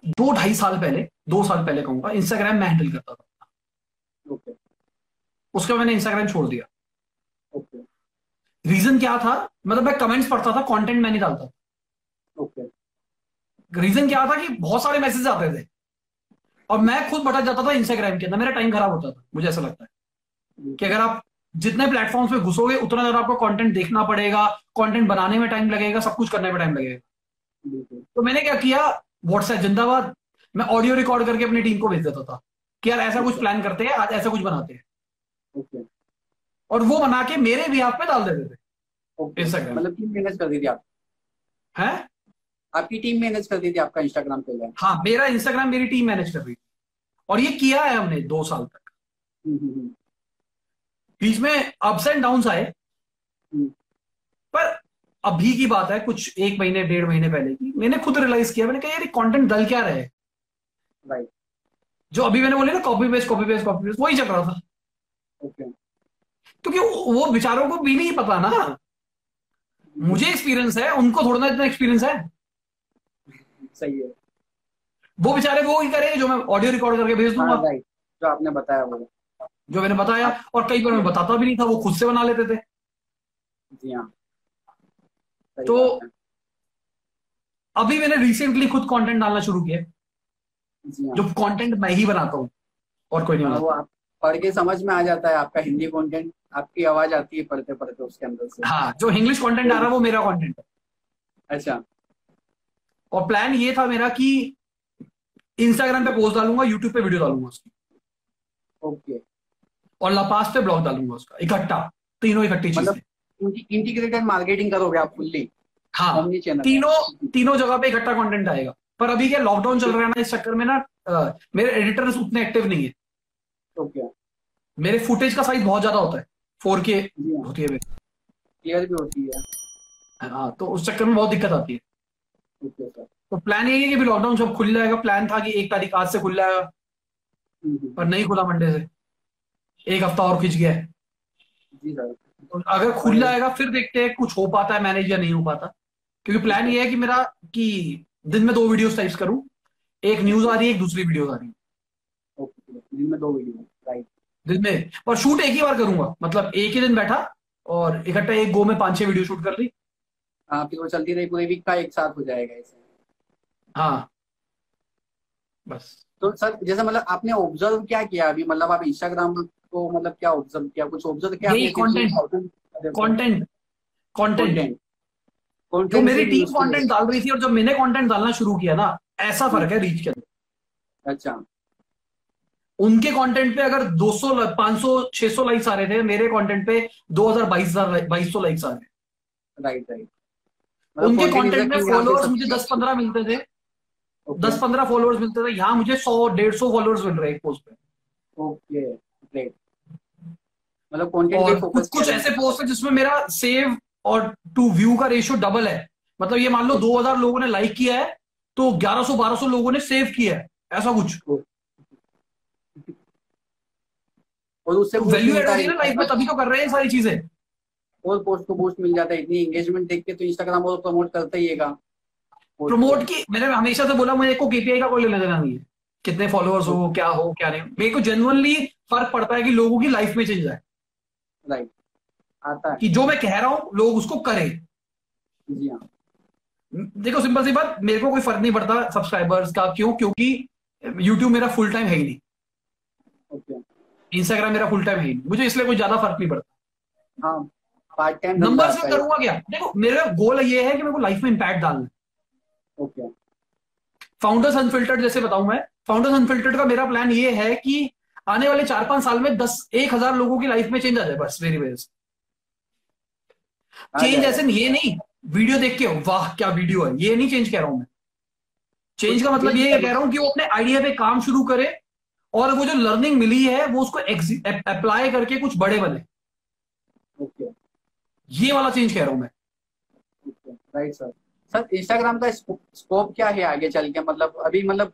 दो ढाई साल पहले दो साल पहले कहूँगा इंस्टाग्राम मैं हैंडल करता था। ओके उसके मैंने इंस्टाग्राम छोड़ दिया। ओके रीजन क्या था? मतलब मैं कमेंट्स पढ़ता था कंटेंट मैं नहीं डालता था। ओके रीजन क्या था कि बहुत सारे मैसेज आते थे। और मैं खुद भटक जाता था इंस्टाग्राम के अंदर मेरा टाइम खराब होता था मुझे ऐसा लगता है। कि अगर आप जितने प्लेटफॉर्म्स पे घुसोगे उतना ज़्यादा आपको कंटेंट देखना पड़ेगा कंटेंट बनाने में टाइम लगेगा सब कुछ करने में टाइम लगेगा। तो मैंने क्या किया व्हाट्सएप जिंदाबाद। मैं ऑडियो रिकॉर्ड करके अपनी टीम को भेज देता था कि यार ऐसा कुछ प्लान करते हैं आज ऐसा कुछ बनाते हैं। ओके। और वो बना के मेरे भी पे डाल देते थे। Instagram. मतलब टीम मैनेज कर दी थी आप? हैं? आपकी टीम मैनेज कर दी थी आपका इंस्टाग्राम पे हाँ मेरा इंस्टाग्राम मेरी टीम मैनेज कर रही थी। और ये किया है हमने दो साल तक। हम्म, हम्म, हम्म, बीच में अप्स एंड डाउन्स आए। पर अभी की बात है कुछ एक महीने डेढ़ महीने पहले की। मैंने खुद रियलाइज़ किया मैंने कहा यार कंटेंट डल क्या रहे जो अभी मैंने बोले ना copy paste copy paste copy paste वही चल रहा था। क्योंकि वो बेचारों को भी नहीं पता ना। मुझे एक्सपीरियंस है उनको थोड़ा ना इतना एक्सपीरियंस है। सही है। वो बेचारे वो ही करेंगे जो मैं ऑडियो रिकॉर्ड करके भेज दूँगा। हाँ जो आपने बताया वो। जो मैंने बताया और कई बार मैं बताता भी नहीं था वो खुद से बना लेते थे। जी हाँ। तो अभी मैंने रिसेंटली खुद कंटेंट डालना शुरू किया हाँ। जो कंटेंट मैं ही बनाता हूँ और कोई नहीं हाँ, बनाता। वो आप पढ़ के समझ में आ जाता है आपका हिंदी कंटेंट आपकी आवाज़ आती है पढ़ते पढ़ते उसके अंदर से। हाँ जो इंग्लिश कंटेंट आ रहा है वो मेरा कंटेंट है। अच्छा। और प्लान ये था मेरा कि इंस्टाग्राम पे पोस्ट डालूँगा यूट्यूब पे वीडियो डालूँगा उसकी। ओके और लापास पे ब्लॉग डालूँगा उसका इकट्ठा तीनों इकट्ठी मतलब इंटीग्रेटेड मार्केटिंग करोगे आप फुल्ली हाँ तीनों तीनों जगह पे इकट्ठा कंटेंट आएगा। पर अभी क्या लॉकडाउन चल रहा है ना इस चक्कर में ना मेरे एडिटर्स उतने एक्टिव नहीं है। ओके मेरे फुटेज का साइज़ बहुत ज़्यादा होता है। फोर के हाँ। होती है क्लियर भी होती है। हाँ तो उस चक्कर में बहुत दिक्कत आती है। तो प्लान यही है कि अभी लॉकडाउन जब खुल जाएगा। प्लान था कि एक तारीख आज से खुल जाएगा। हम्म, हम्म, पर नहीं खुला मंडे से। एक हफ़्ता और खिंच गया है। जी सर। अगर खुल जाएगा फिर देखते हैं कुछ हो पाता है मैनेज या नहीं हो पाता। क्योंकि प्लान ये है कि मेरा कि दिन में दो वीडियोस टाइप्स करूँ। एक न्यूज़ आ रही है एक दूसरी वीडियो आ रही है। दिन में दो वीडियो राइट दिन में। और शूट एक ही बार करूँगा मतलब एक ही दिन बैठा और इकट्ठा एक गो में पाँच छह वीडियो शूट कर ली। हाँ फिर वो चलती रही पूरे वीक का एक साथ हो जाएगा ऐसे। हाँ। बस। तो सर जैसे मतलब आपने ऑब्ज़र्व क्या किया अभी? मतलब आप इंस्टाग्राम को मतलब क्या ऑब्ज़र्व किया? कुछ ऑब्ज़र्व किया कंटेंट कंटेंट जो मेरी टीम कंटेंट डाल रही थी और जब मैंने कंटेंट डालना शुरू किया ना ऐसा फ़र्क है रीच के अंदर। अच्छा। उनके कंटेंट पे अगर 200 ल- 500 600 लाइक्स आ रहे थे मेरे कंटेंट पे 2000 2200 2200 लाइक्स आ रहे। हैं राइट राइट मतलब उनके कंटेंट में फॉलोअर्स मुझे 10 15 मिलते थे। 10 15 फॉलोअर्स मिलते थे। यहाँ मुझे 100 150 फॉलोअर्स मिल रहे हैं एक पोस्ट पे। ओके ग्रेट मतलब कंटेंट पे फोकस कुछ ऐसे पोस्ट है जिसमें मेरा सेव और टू व्यू का रेशियो डबल है। मतलब ये मान लो 2000 लोगों ने लाइक किया है तो 1100 1200 लोगों ने सेव किया है। ऐसा कुछ। और उससे वैल्यू एड मिलता रही है ना लाइफ में तभी तो कर रहे हैं सारी चीज़ें। और पोस्ट को बूस्ट मिल जाता है इतनी एंगेजमेंट देख के तो इंस्टाग्राम और प्रमोट करता ही हैगा प्रमोट। की मैंने हमेशा से बोला मुझे को केपीआई का कोई लेना देना नहीं है। कितने फॉलोअर्स हो क्या हो क्या नहीं मेरे को जेनुअनली फ़र्क पड़ता है कि लोगों की लाइफ में चेंज आए। राइट आता है। कि जो मैं कह रहा हूँ लोग उसको करें। जी हाँ। देखो सिंपल सी बात मेरे को कोई फ़र्क नहीं पड़ता सब्सक्राइबर्स का क्यों? क्योंकि यूट्यूब मेरा फुल टाइम है ही नहीं। इंस्टाग्राम मेरा फुल टाइम है ही नहीं। मुझे इसलिए कोई ज़्यादा फ़र्क नहीं पड़ता। हाँ पार्ट टाइम नंबर से करूँगा क्या? देखो मेरा गोल ये है कि मेरे को लाइफ में इम्पैक्ट डालना। ओके। फाउंडर्स अनफिल्टर्ड जैसे बताऊँ मैं। फाउंडर्स अनफिल्टर्ड का मेरा प्लान ये है कि आने वाले चार पाँच साल में दस एक हज़ार लोगों की लाइफ में चेंज आ जाए बस मेरी वजह से चेंज ऐसे ये नहीं। वीडियो देख के वाह क्या वीडियो है। ये नहीं चेंज कह रहा हूँ मैं। चेंज का मतलब ये कह रहा हूँ कि वो अपने आइडिया पे काम शुरू करे और वो जो लर्निंग मिली है वो उसको अप्लाई करके कुछ बड़े बने। ओके ये वाला चेंज कह रहा हूँ मैं। राइट सर सर इंस्टाग्राम का स्कोप क्या है आगे चल के? मतलब अभी मतलब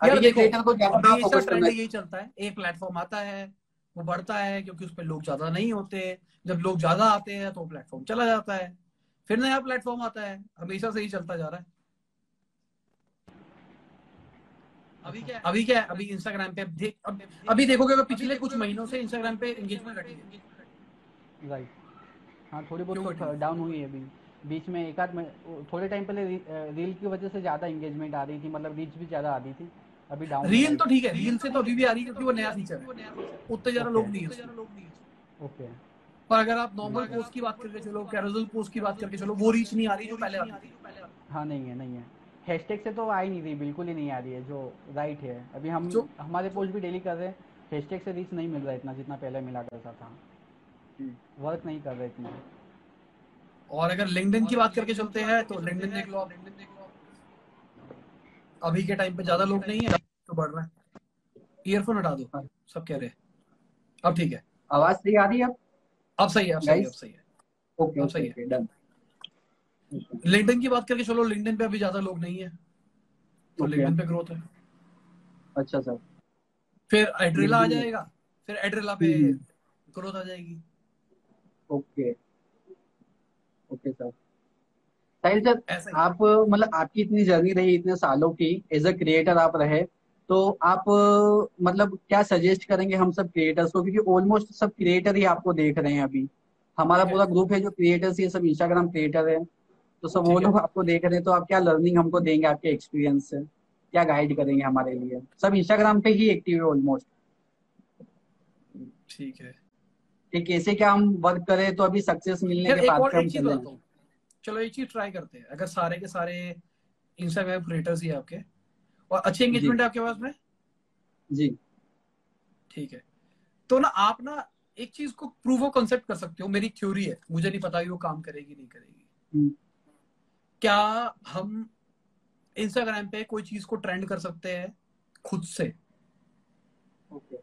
अभी के देखो, क्रिएटर को ज़्यादा फोकस करना यही चलता है। एक प्लेटफॉर्म आता है वो बढ़ता है क्योंकि उस पर लोग ज़्यादा नहीं होते। जब लोग ज़्यादा आते हैं तो प्लेटफॉर्म चला जाता है। फिर नया प्लेटफॉर्म आता है। हमेशा से ही चलता जा रहा है। अभी क्या अभी क्या अभी इंस्टाग्राम पे देख अब अभी देखोगे अगर पिछले कुछ महीनों से इंस्टाग्राम पे एंगेजमेंट घटी है। राइट हाँ। थोड़ी बहुत तो डाउन हुई है अभी। बीच में एक आध थोड़े टाइम पहले री, रील की वजह से ज़्यादा एंगेजमेंट आ रही थी मतलब रीच भी ज़्यादा आती थी अभी डाउन रील तो ठीक है रील से तो अभी भी आ रही है क्योंकि वो नया फीचर है। उतने ज़्यादा लोग नहीं है ओके पर अगर आप नॉर्मल पोस्ट की बात करके चलो कैरोजल पोस्ट की बात करके चलो वो रीच नहीं आ रही जो पहले आती थी। हाँ नहीं है नहीं है। हैशटैग से तो आ ही नहीं रही बिल्कुल ही नहीं आ रही है जो राइट है। अभी हम हमारे पोस्ट भी डेली कर रहे हैं हैशटैग से रीच नहीं मिल रहा इतना जितना पहले मिला करता था। वर्क नहीं कर रहे इतना। और अगर लिंक्डइन की बात करके चलते हैं तो लिंक्डइन देख लो आप। अभी के टाइम पे ज़्यादा लोग नहीं है तो बढ़ रहा है। ईयरफोन हटा दो। सब कह रहे हैं। अब ठीक है। आवाज़ सही आ रही है अब? अब सही है अब सही है अब सही है। ओके अब सही है। डन लिंक्डइन की बात करके चलो लिंक्डइन पे अभी ज़्यादा लोग नहीं है तो. लिंक्डइन पे ग्रोथ है। अच्छा सर फिर एड्रेला आ जाएगा फिर एड्रेला पे। ग्रोथ आ जाएगी। Okay okay sir Sahil sir आप मतलब आपकी इतनी जर्नी रही इतने सालों की एज अ क्रिएटर आप रहे तो आप मतलब क्या सजेस्ट करेंगे हम सब क्रिएटर्स को? क्योंकि ऑलमोस्ट सब क्रिएटर ही आपको देख रहे हैं अभी। हमारा। पूरा ग्रुप है जो क्रिएटर्स ये सब इंस्टाग्राम क्रिएटर है। तो सब वो लोग आपको देख रहे हैं तो आप क्या लर्निंग हमको देंगे आपके एक्सपीरियंस से? क्या गाइड करेंगे हमारे लिए? सब इंस्टाग्राम पे ही एक्टिव है ऑलमोस्ट ठीक है। कि कैसे क्या हम वर्क करें तो अभी सक्सेस मिलने के बाद हम चलो एक चीज़ ट्राई करते हैं। अगर सारे के सारे इंस्टाग्राम क्रिएटर्स ही आपके और अच्छे एंगेजमेंट है आपके पास में? जी। ठीक है। तो ना आप ना एक चीज़ को प्रूव ऑफ़ कॉन्सेप्ट कर सकते हो। मेरी थ्योरी है। मुझे नहीं पता वो काम करेगी नहीं करेगी। हम्म। क्या हम इंस्टाग्राम पे कोई चीज़ को ट्रेंड कर सकते हैं? खुद से। ओके।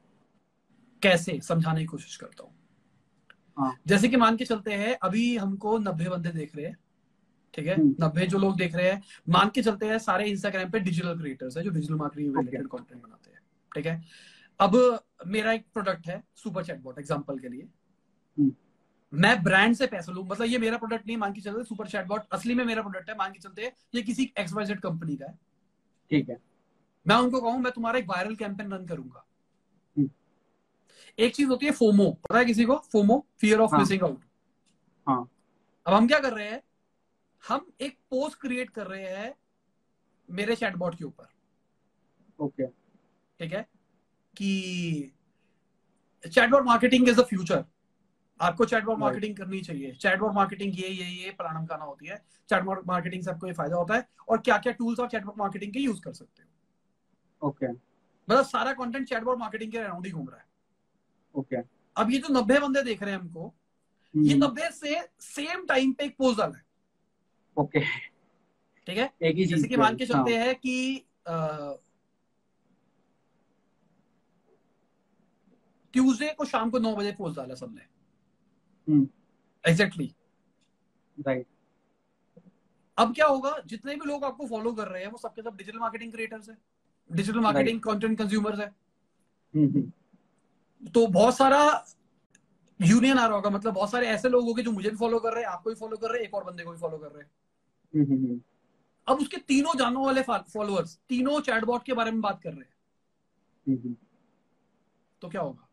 कैसे? समझाने की कोशिश करता हूँ। हाँ। जैसे कि मान के चलते हैं अभी हमको नब्बे बंदे देख रहे हैं ठीक है हम्म। नब्बे जो लोग देख रहे हैं मान के चलते हैं सारे इंस्टाग्राम पे डिजिटल क्रिएटर्स है जो डिजिटल मार्केटिंग रिलेटेड कंटेंट बनाते हैं ठीक है अब मेरा एक प्रोडक्ट है सुपर चैटबॉट एग्जांपल के लिए हम्म। मैं ब्रांड से पैसा लू मतलब ये मेरा प्रोडक्ट नहीं मान के चलते सुपर चैटबॉट असली में मेरा प्रोडक्ट है मान के चलते ये किसी एक्सवाइजेड कंपनी का है ठीक है मैं उनको कहूँ मैं तुम्हारा एक वायरल कैंपेन रन करूँगा। एक चीज़ होती है फोमो पता है किसी को? FOMO fear of. Missing out हाँ। अब हम क्या कर रहे हैं? हम एक पोस्ट क्रिएट कर रहे हैं मेरे चैटबॉट के ऊपर। ओके। ठीक है? कि chatbot marketing is the future आपको चैटबॉट मार्केटिंग करनी चाहिए। चैटबॉट मार्केटिंग ये ये ये प्राणम खाना होती है। चैटबॉट मार्केटिंग से आपको ये फ़ायदा होता है। और क्या क्या टूल्स आप चैटबॉट मार्केटिंग के यूज़ कर सकते हो? ओके। मतलब सारा कंटेंट चैटबॉट मार्केटिंग के अराउंड ही घूम रहा है। ओके अब ये जो नब्बे बंदे देख रहे हैं हमको ये हम्म, नब्बे से सेम टाइम पे एक पोस्ट डाला है। ओके ठीक है? एक ही जैसे कि मान के हाँ, चलते हैं। कि ट्यूसडे को शाम को नौ बजे पोज डाला सबने। हम्म। एग्जैक्टली राइट अब क्या होगा जितने भी लोग आपको फॉलो कर रहे हैं वो सबके सब डिजिटल मार्केटिंग क्रिएटर्स है। डिजिटल मार्केटिंग कंटेंट कंज्यूमर्स है। हम्म, हम्म, तो बहुत सारा यूनियन आ रहा होगा। मतलब बहुत सारे ऐसे लोग होंगे जो मुझे भी फॉलो कर रहे हैं आपको भी फॉलो कर रहे हैं एक और बंदे को भी फॉलो कर रहे हैं। हम्म, हम्म, हम्म, अब उसके तीनों जानने वाले फॉलोअर्स तीनों चैटबॉट के बारे में बात कर रहे हैं। तो क्या होगा?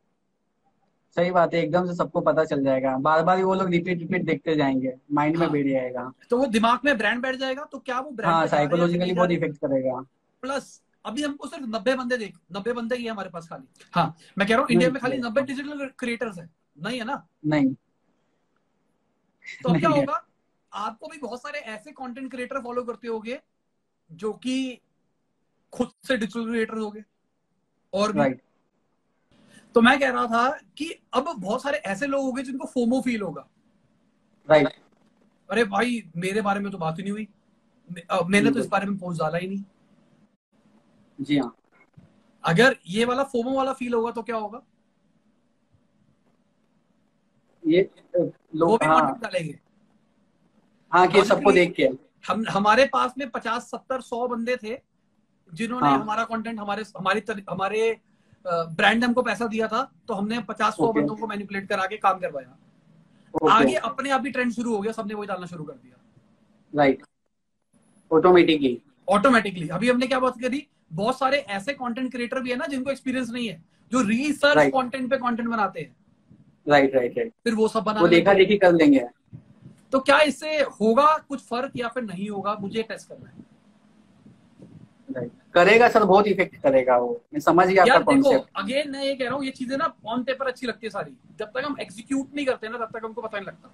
सही बात है एकदम से सबको पता चल जाएगा। बार बार वो लोग रिपीट रिपीट देखते जाएँगे। माइंड में हाँ। बैठ जाएगा। तो वो दिमाग में ब्रांड बैठ जाएगा तो क्या वो ब्रांड हाँ साइकोलॉजिकली बहुत इफ़ेक्ट करेगा। प्लस अभी हमको सिर्फ़ नब्बे बंदे देख नब्बे बंदे ही है हमारे पास खाली। हाँ। मैं कह रहा हूँ इंडिया में खाली नब्बे डिजिटल क्रिएटर्स है। नहीं है ना? नहीं। तो अब क्या होगा? आपको भी बहुत सारे ऐसे कंटेंट क्रिएटर फॉलो करते होगे जो कि खुद से डिजिटल क्रिएटर हो गए और भी। राइट तो मैं कह रहा था कि अब बहुत सारे ऐसे लोग होंगे जिनको फोमो फील होगा। राइट अरे भाई मेरे बारे में तो बात ही नहीं हुई। मैंने तो इस बारे में पोस्ट डाला ही नहीं। जी हाँ। अगर ये वाला फोमो वाला फील होगा तो क्या होगा? ये अ, वो भी हाँ। डालेंगे। हाँ कि सबको देख के। हम हमारे पास में पचास सत्तर सौ बंदे थे जिन्होंने हाँ। हमारा कंटेंट हमारे हमारी तर, हमारे ब्रांड हमको पैसा दिया था तो हमने पचास सौ Okay. बंदों को मैनिपुलेट करा के काम करवाया। आगे अपने आप ही ट्रेंड शुरू हो गया सबने वही डालना शुरू कर दिया। राइट ऑटोमेटिकली ऑटोमेटिकली अभी हमने क्या बात करी? बहुत सारे ऐसे कंटेंट क्रिएटर भी है ना जिनको एक्सपीरियंस नहीं है जो रिसर्च Right. कंटेंट पे कंटेंट बनाते हैं। राइट राइट राइट फिर वो सब बना वो देखा देखी कर लेंगे। तो क्या इससे होगा कुछ फ़र्क या फिर नहीं होगा? मुझे टेस्ट करना है। करेगा सर बहुत इफ़ेक्ट करेगा वो। मैं समझ गया यार आपका देखो अगेन मैं ये कह रहा हूँ ये चीज़ें ना ऑन पेपर अच्छी लगती है सारी। जब तक हम एग्जीक्यूट नहीं करते ना तब तक हमको पता नहीं लगता।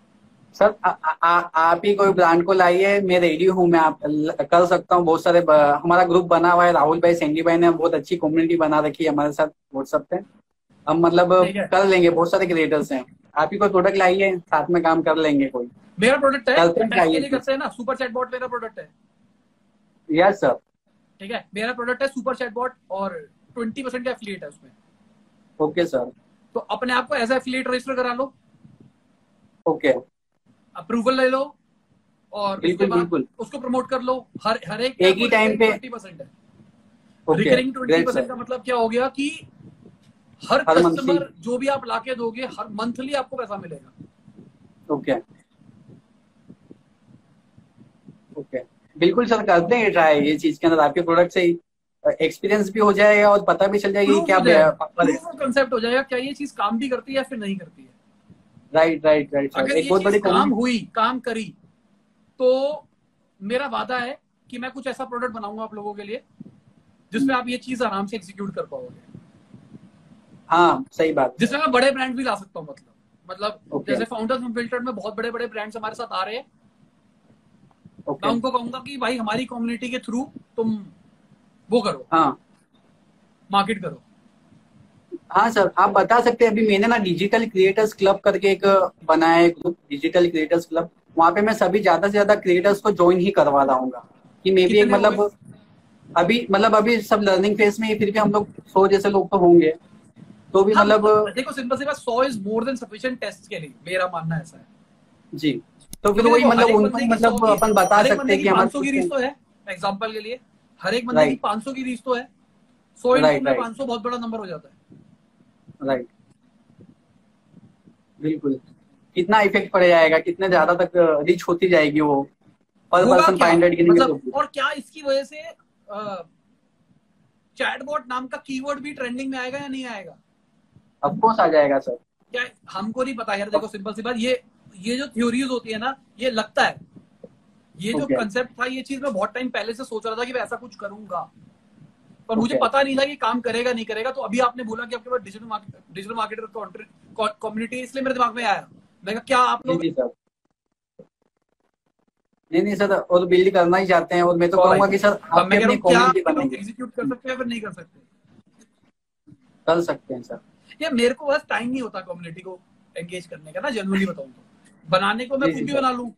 सर आ, आ, आ, आप ही कोई ब्रांड को लाइए मैं रेडी हूँ मैं आप कर सकता हूँ बहुत सारे हमारा ग्रुप बना हुआ है राहुल भाई सेंडी भाई ने बहुत अच्छी कम्युनिटी बना रखी है हमारे साथ व्हाट्सएप पे। हम मतलब कर लेंगे बहुत सारे क्रिएटर्स हैं। आप ही कोई प्रोडक्ट लाइए साथ में काम कर लेंगे कोई। मेरा प्रोडक्ट है करते ना सुपर चैटबॉट मेरा प्रोडक्ट है। यस सर ठीक है मेरा प्रोडक्ट है सुपर चैटबॉट और ट्वेंटी परसेंट का एफिलिएट है उसमें। ओके सर तो अपने आप को एज एफिलिएट रजिस्टर करा लो। ओके अप्रूवल ले लो और उसके बिल्कुल बाद उसको प्रमोट कर लो। हर हर एक एक ही time पे- ट्वेंटी परसेंट है। रिकरिंग ट्वेंटी परसेंट का मतलब क्या हो गया कि हर हर कस्टमर जो भी आप लाके दोगे हर मंथली आपको पैसा मिलेगा। ओके ओके बिल्कुल सर करते हैं ट्राई ये चीज़ के अंदर आपके प्रोडक्ट से एक्सपीरियंस भी हो जाएगा और पता भी चल जाएगी क्या कंसेप्ट हो जाएगा क्या ये चीज़ काम भी करती है या फिर नहीं करती है। राइट राइट राइट अगर एक ये बहुत बड़ी काम हुई काम करी तो मेरा वादा है कि मैं कुछ ऐसा प्रोडक्ट बनाऊँगा आप लोगों के लिए जिसमें आप ये चीज़ आराम से एग्जीक्यूट कर पाओगे। हाँ सही बात। जिसमें मैं बड़े ब्रांड भी ला सकता हूँ मतलब। मतलब Okay. जैसे फाउंडर्स फ़िल्टर में बहुत बड़े बड़े ब्रांड्स हमारे साथ आ रहे हैं। Okay. मैं उनको कहूँगा कि भाई हमारी कम्युनिटी के थ्रू तुम वो करो। हाँ। मार्केट करो। हाँ सर आप बता सकते हैं अभी मैंने ना डिजिटल क्रिएटर्स क्लब करके एक बनाया है ग्रुप डिजिटल क्रिएटर्स क्लब वहाँ पे मैं सभी ज़्यादा से ज़्यादा क्रिएटर्स को ज्वाइन ही करवा लाऊँगा। कि मे भी एक मतलब अभी मतलब अभी सब लर्निंग फ़ेज़ में ही फिर भी हम लोग सौ जैसे लोग तो होंगे। तो भी हाँ, मतलब देखो सिंपल सी बात सौ is more than sufficient test के लिए मेरा मानना ऐसा है। जी। तो फिर वही मतलब उनको मतलब अपन बता सकते हैं की 500 की हमारे तो है एग्ज़ाम्पल के लिए। हर एक बंदे की. 500 की रीच तो है 100 Right, इंटू में right. 500 बहुत बड़ा नंबर हो जाता है। राइट बिल्कुल। कितना इफ़ेक्ट पड़ जाएगा कितने ज़्यादा तक रीच होती जाएगी वो? पर पर्सन फाइव हंड्रेड तो मतलब और क्या इसकी वजह से चैटबॉट नाम का कीवर्ड भी ट्रेंडिंग में आएगा या नहीं आएगा? ऑफकोर्स आ जाएगा सर क्या हमको नहीं पता यार देखो सिंपल सी बात ये ये जो थ्योरीज होती है ना ये लगता है। ये okay. जो कंसेप्ट था ये चीज़ मैं बहुत टाइम पहले से सोच रहा था कि मैं ऐसा कुछ करूँगा। पर मुझे Okay. पता नहीं था कि काम करेगा नहीं करेगा। तो अभी आपने बोला कि आपके पास डिजिटल डिजिटल मार्केटर कम्युनिटी इसलिए मेरे दिमाग में आया। मैं क्या आप लोग नहीं नहीं सर और बिल्ड करना ही चाहते हैं। और मैं तो कहूँगा कि सर आप मैं अपनी कम्युनिटी आप एग्जीक्यूट कर सकते हैं या नहीं कर सकते? कर सकते हैं सर। ये मेरे को बस टाइम नहीं होता कम्युनिटी को एंगेज करने का ना जनरली बताऊँ तो। बनाने को मैं खुद भी बना लूँ।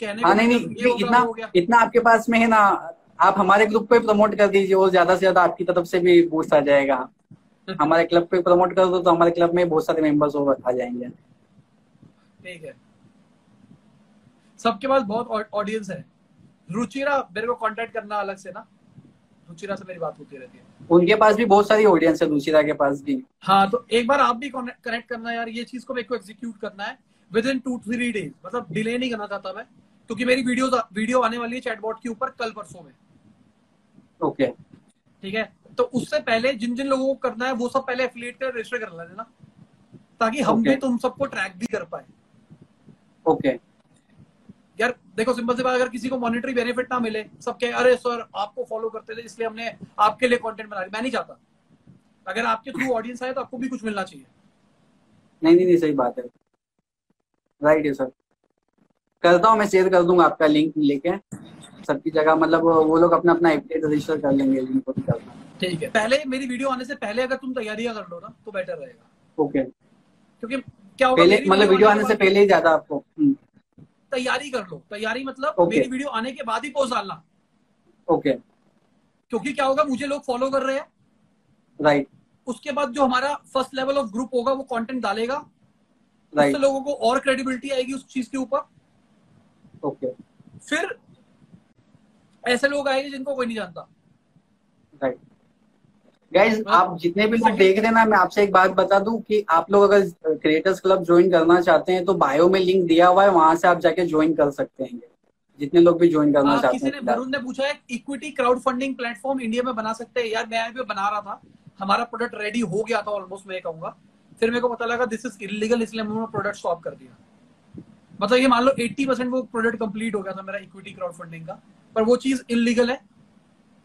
कहने हाँ को नहीं मैं नहीं इतना इतना आपके पास में है ना आप हमारे ग्रुप पे प्रमोट कर दीजिए और ज़्यादा से ज़्यादा आपकी तरफ़ से भी बूस्ट आ जाएगा। हमारे क्लब पे प्रमोट कर दो तो हमारे क्लब में बहुत सारे मेंबर्स और आ जाएँगे। ठीक है। सबके पास बहुत ऑडियंस है। रुचिरा मेरे को कांटेक्ट करना अलग से ना। रुचिरा से मेरी बात होती रहती है। उनके पास भी बहुत सारी ऑडियंस है दूसरा के पास भी। हाँ तो एक बार आप भी कनेक्ट करना यार ये चीज़ को मेरे को एग्जीक्यूट करना है। Within two three days मतलब डिले नहीं करना चाहता मैं क्योंकि मेरी वीडियो वीडियो आने वाली है चैटबॉट के ऊपर कल परसों में। ओके ठीक है? तो उससे पहले जिन जिन लोगों को करना है वो सब पहले एफिलिएट कर रजिस्टर कर लेना ताकि हम Okay. भी तुम सबको ट्रैक भी कर पाए। ओके यार देखो सिंपल सी बात अगर किसी को मॉनिटरी बेनिफिट ना मिले सब कहे अरे सर आपको फॉलो करते थे इसलिए हमने आपके लिए कंटेंट बना मैं नहीं चाहता। अगर आपके थ्रू ऑडियंस आए तो आपको भी कुछ मिलना चाहिए। नहीं नहीं नहीं सही बात है। राइट है सर करता हूँ मैं शेयर कर दूँगा आपका लिंक लेके। सबकी जगह मतलब वो लोग अपना अपना एफिलिएट रजिस्टर कर लेंगे लिंक को भी करना ठीक है। पहले मेरी वीडियो आने से पहले अगर तुम तैयारियाँ कर लो ना तो बेटर रहेगा। ओके क्योंकि क्या होगा पहले मतलब वीडियो आने से पहले ही ज़्यादा आपको हम्म, तैयारी कर लो। तैयारी मतलब मेरी वीडियो आने के बाद ही पोस्ट डालना। ओके क्योंकि क्या होगा मुझे लोग फॉलो कर रहे हैं। राइट उसके बाद जो हमारा फ़र्स्ट लेवल ऑफ़ ग्रुप होगा वो कंटेंट डालेगा। उससे राइट लोगों को और क्रेडिबिलिटी आएगी उस चीज़ के ऊपर। ओके फिर ऐसे लोग आएँगे जिनको कोई नहीं जानता। Right guys. आप जितने भी लोग देख रहे हैं ना मैं आपसे एक बात बता दूँ कि आप लोग अगर क्रिएटर्स क्लब ज्वाइन करना चाहते हैं तो बायो में लिंक दिया हुआ है वहाँ से आप जाके ज्वाइन कर सकते हैं। जितने लोग भी ज्वाइन करना हाँ, चाहते किसी ने हैं वरुण ने पूछा है equity crowdfunding platform India में बना सकते हैं? यार मैं भी बना रहा था। हमारा प्रोडक्ट रेडी हो गया था ऑलमोस्ट मैं कहूँगा। फिर मेरे को पता लगा दिस इज़ इलीगल इसलिए हमने प्रोडक्ट स्टॉप कर दिया। मतलब ये मान लो 80 परसेंट वो प्रोडक्ट कंप्लीट हो गया था मेरा इक्विटी क्राउड फंडिंग का पर वो चीज़ इलीगल है।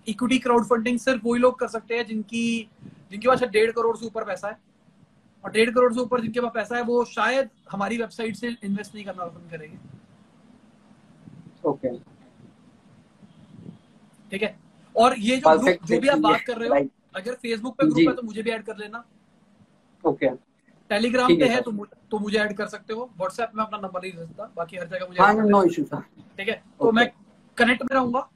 इक्विटी क्राउड फंडिंग सिर्फ़ वही लोग कर सकते हैं जिनकी जिनके पास डेढ़ करोड़ से ऊपर पैसा है। और डेढ़ करोड़ से ऊपर जिनके पास पैसा है वो शायद हमारी वेबसाइट से इन्वेस्ट नहीं करना पसंद करेंगे। ओके ठीक है? और ये जो ग्रुप जो भी आप बात कर रहे हो अगर फेसबुक पे ग्रुप है तो मुझे भी ऐड कर लेना। ओके टेलीग्राम पे है, है तो, मु- तो मुझे ऐड कर सकते हो। व्हाट्सएप में अपना नंबर नहीं दे सकता बाकी हर जगह मुझे हाँ add कर नो इशू ठीक है तो. मैं कनेक्ट में रहूँगा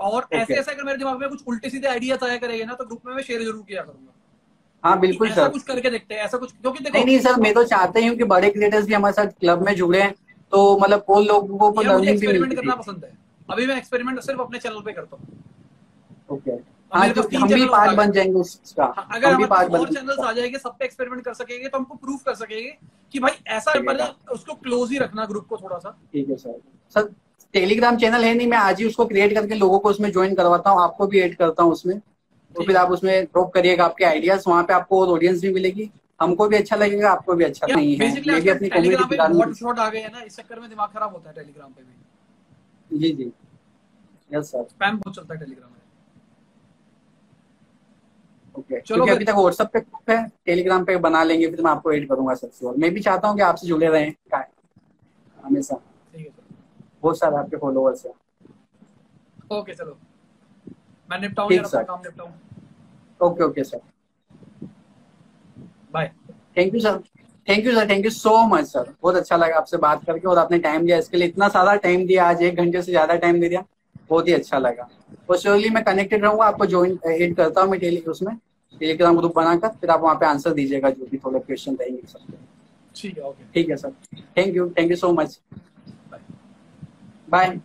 और Okay. ऐसे ऐसे अगर मेरे दिमाग में कुछ उल्टे सीधे आइडियाज़ आया करेंगे ना तो ग्रुप में मैं शेयर ज़रूर किया करूँगा। हाँ बिल्कुल सर कुछ करके देखते हैं ऐसा कुछ क्योंकि देखो नहीं नहीं सर मैं तो चाहते ही हूँ कि बड़े क्रिएटर्स भी हमारे साथ क्लब में जुड़े हैं तो मतलब वो लोगों को मुझे लर्निंग भी एक्सपेरिमेंट मिलती करना है। पसंद है। अभी मैं एक्सपेरिमेंट सिर्फ़ अपने चैनल पे करता हूँ। ओके हाँ तो हम भी पार्ट बन जाएँगे उसका। अगर हम पार्ट बन चैनल्स आ जाएँगे सब पे एक्सपेरिमेंट कर सकेंगे तो हमको प्रूव कर सकेंगे कि भाई ऐसा मतलब उसको क्लोज ही रखना ग्रुप को थोड़ा सा। ठीक है सर सर टेलीग्राम चैनल है नहीं मैं आज ही उसको क्रिएट करके लोगों को उसमें ज्वाइन करवाता हूँ आपको भी ऐड करता हूँ उसमें। तो फिर आप उसमें ड्रॉप करिएगा आपके आइडियाज़ वहाँ पे आपको ऑडियंस भी मिलेगी। हमको भी अच्छा लगेगा आपको भी अच्छा नहीं है। भी अपनी कम्युनिटी आ गए हैं ना इस चक्कर में दिमाग खराब होता है टेलीग्राम पे भी। जी जी। यस सर स्पैम बहुत चलता है टेलीग्राम चलो क्योंकि अभी तक व्हाट्सएप पे ग्रुप है टेलीग्राम पे बना लेंगे फिर मैं आपको ऐड करूँगा सबसे और। मैं भी चाहता हूँ कि आपसे जुड़े रहें हमेशा। है सर। बहुत सारे आपके फॉलोअर्स हैं। ओके चलो। मैं निपटाऊं ठीक यार अपना काम निपटाऊं? Okay okay sir bye thank you sir thank you sir thank you so much sir बहुत अच्छा लगा आपसे बात करके और आपने टाइम दिया। इसके लिए इतना सारा टाइम दिया आज एक घंटे से ज़्यादा टाइम दे दिया। बहुत ही अच्छा लगा। और श्योरली मैं कनेक्टेड रहूँगा आपको ज्वाइन एड करता हूँ मैं टेली उसमें टेलीग्राम ग्रुप बनाकर फिर आप वहाँ पे आंसर दीजिएगा जो भी थोड़े क्वेश्चन रहेंगे सर ठीक है ओके ठीक है sir thank you thank you so much bye bye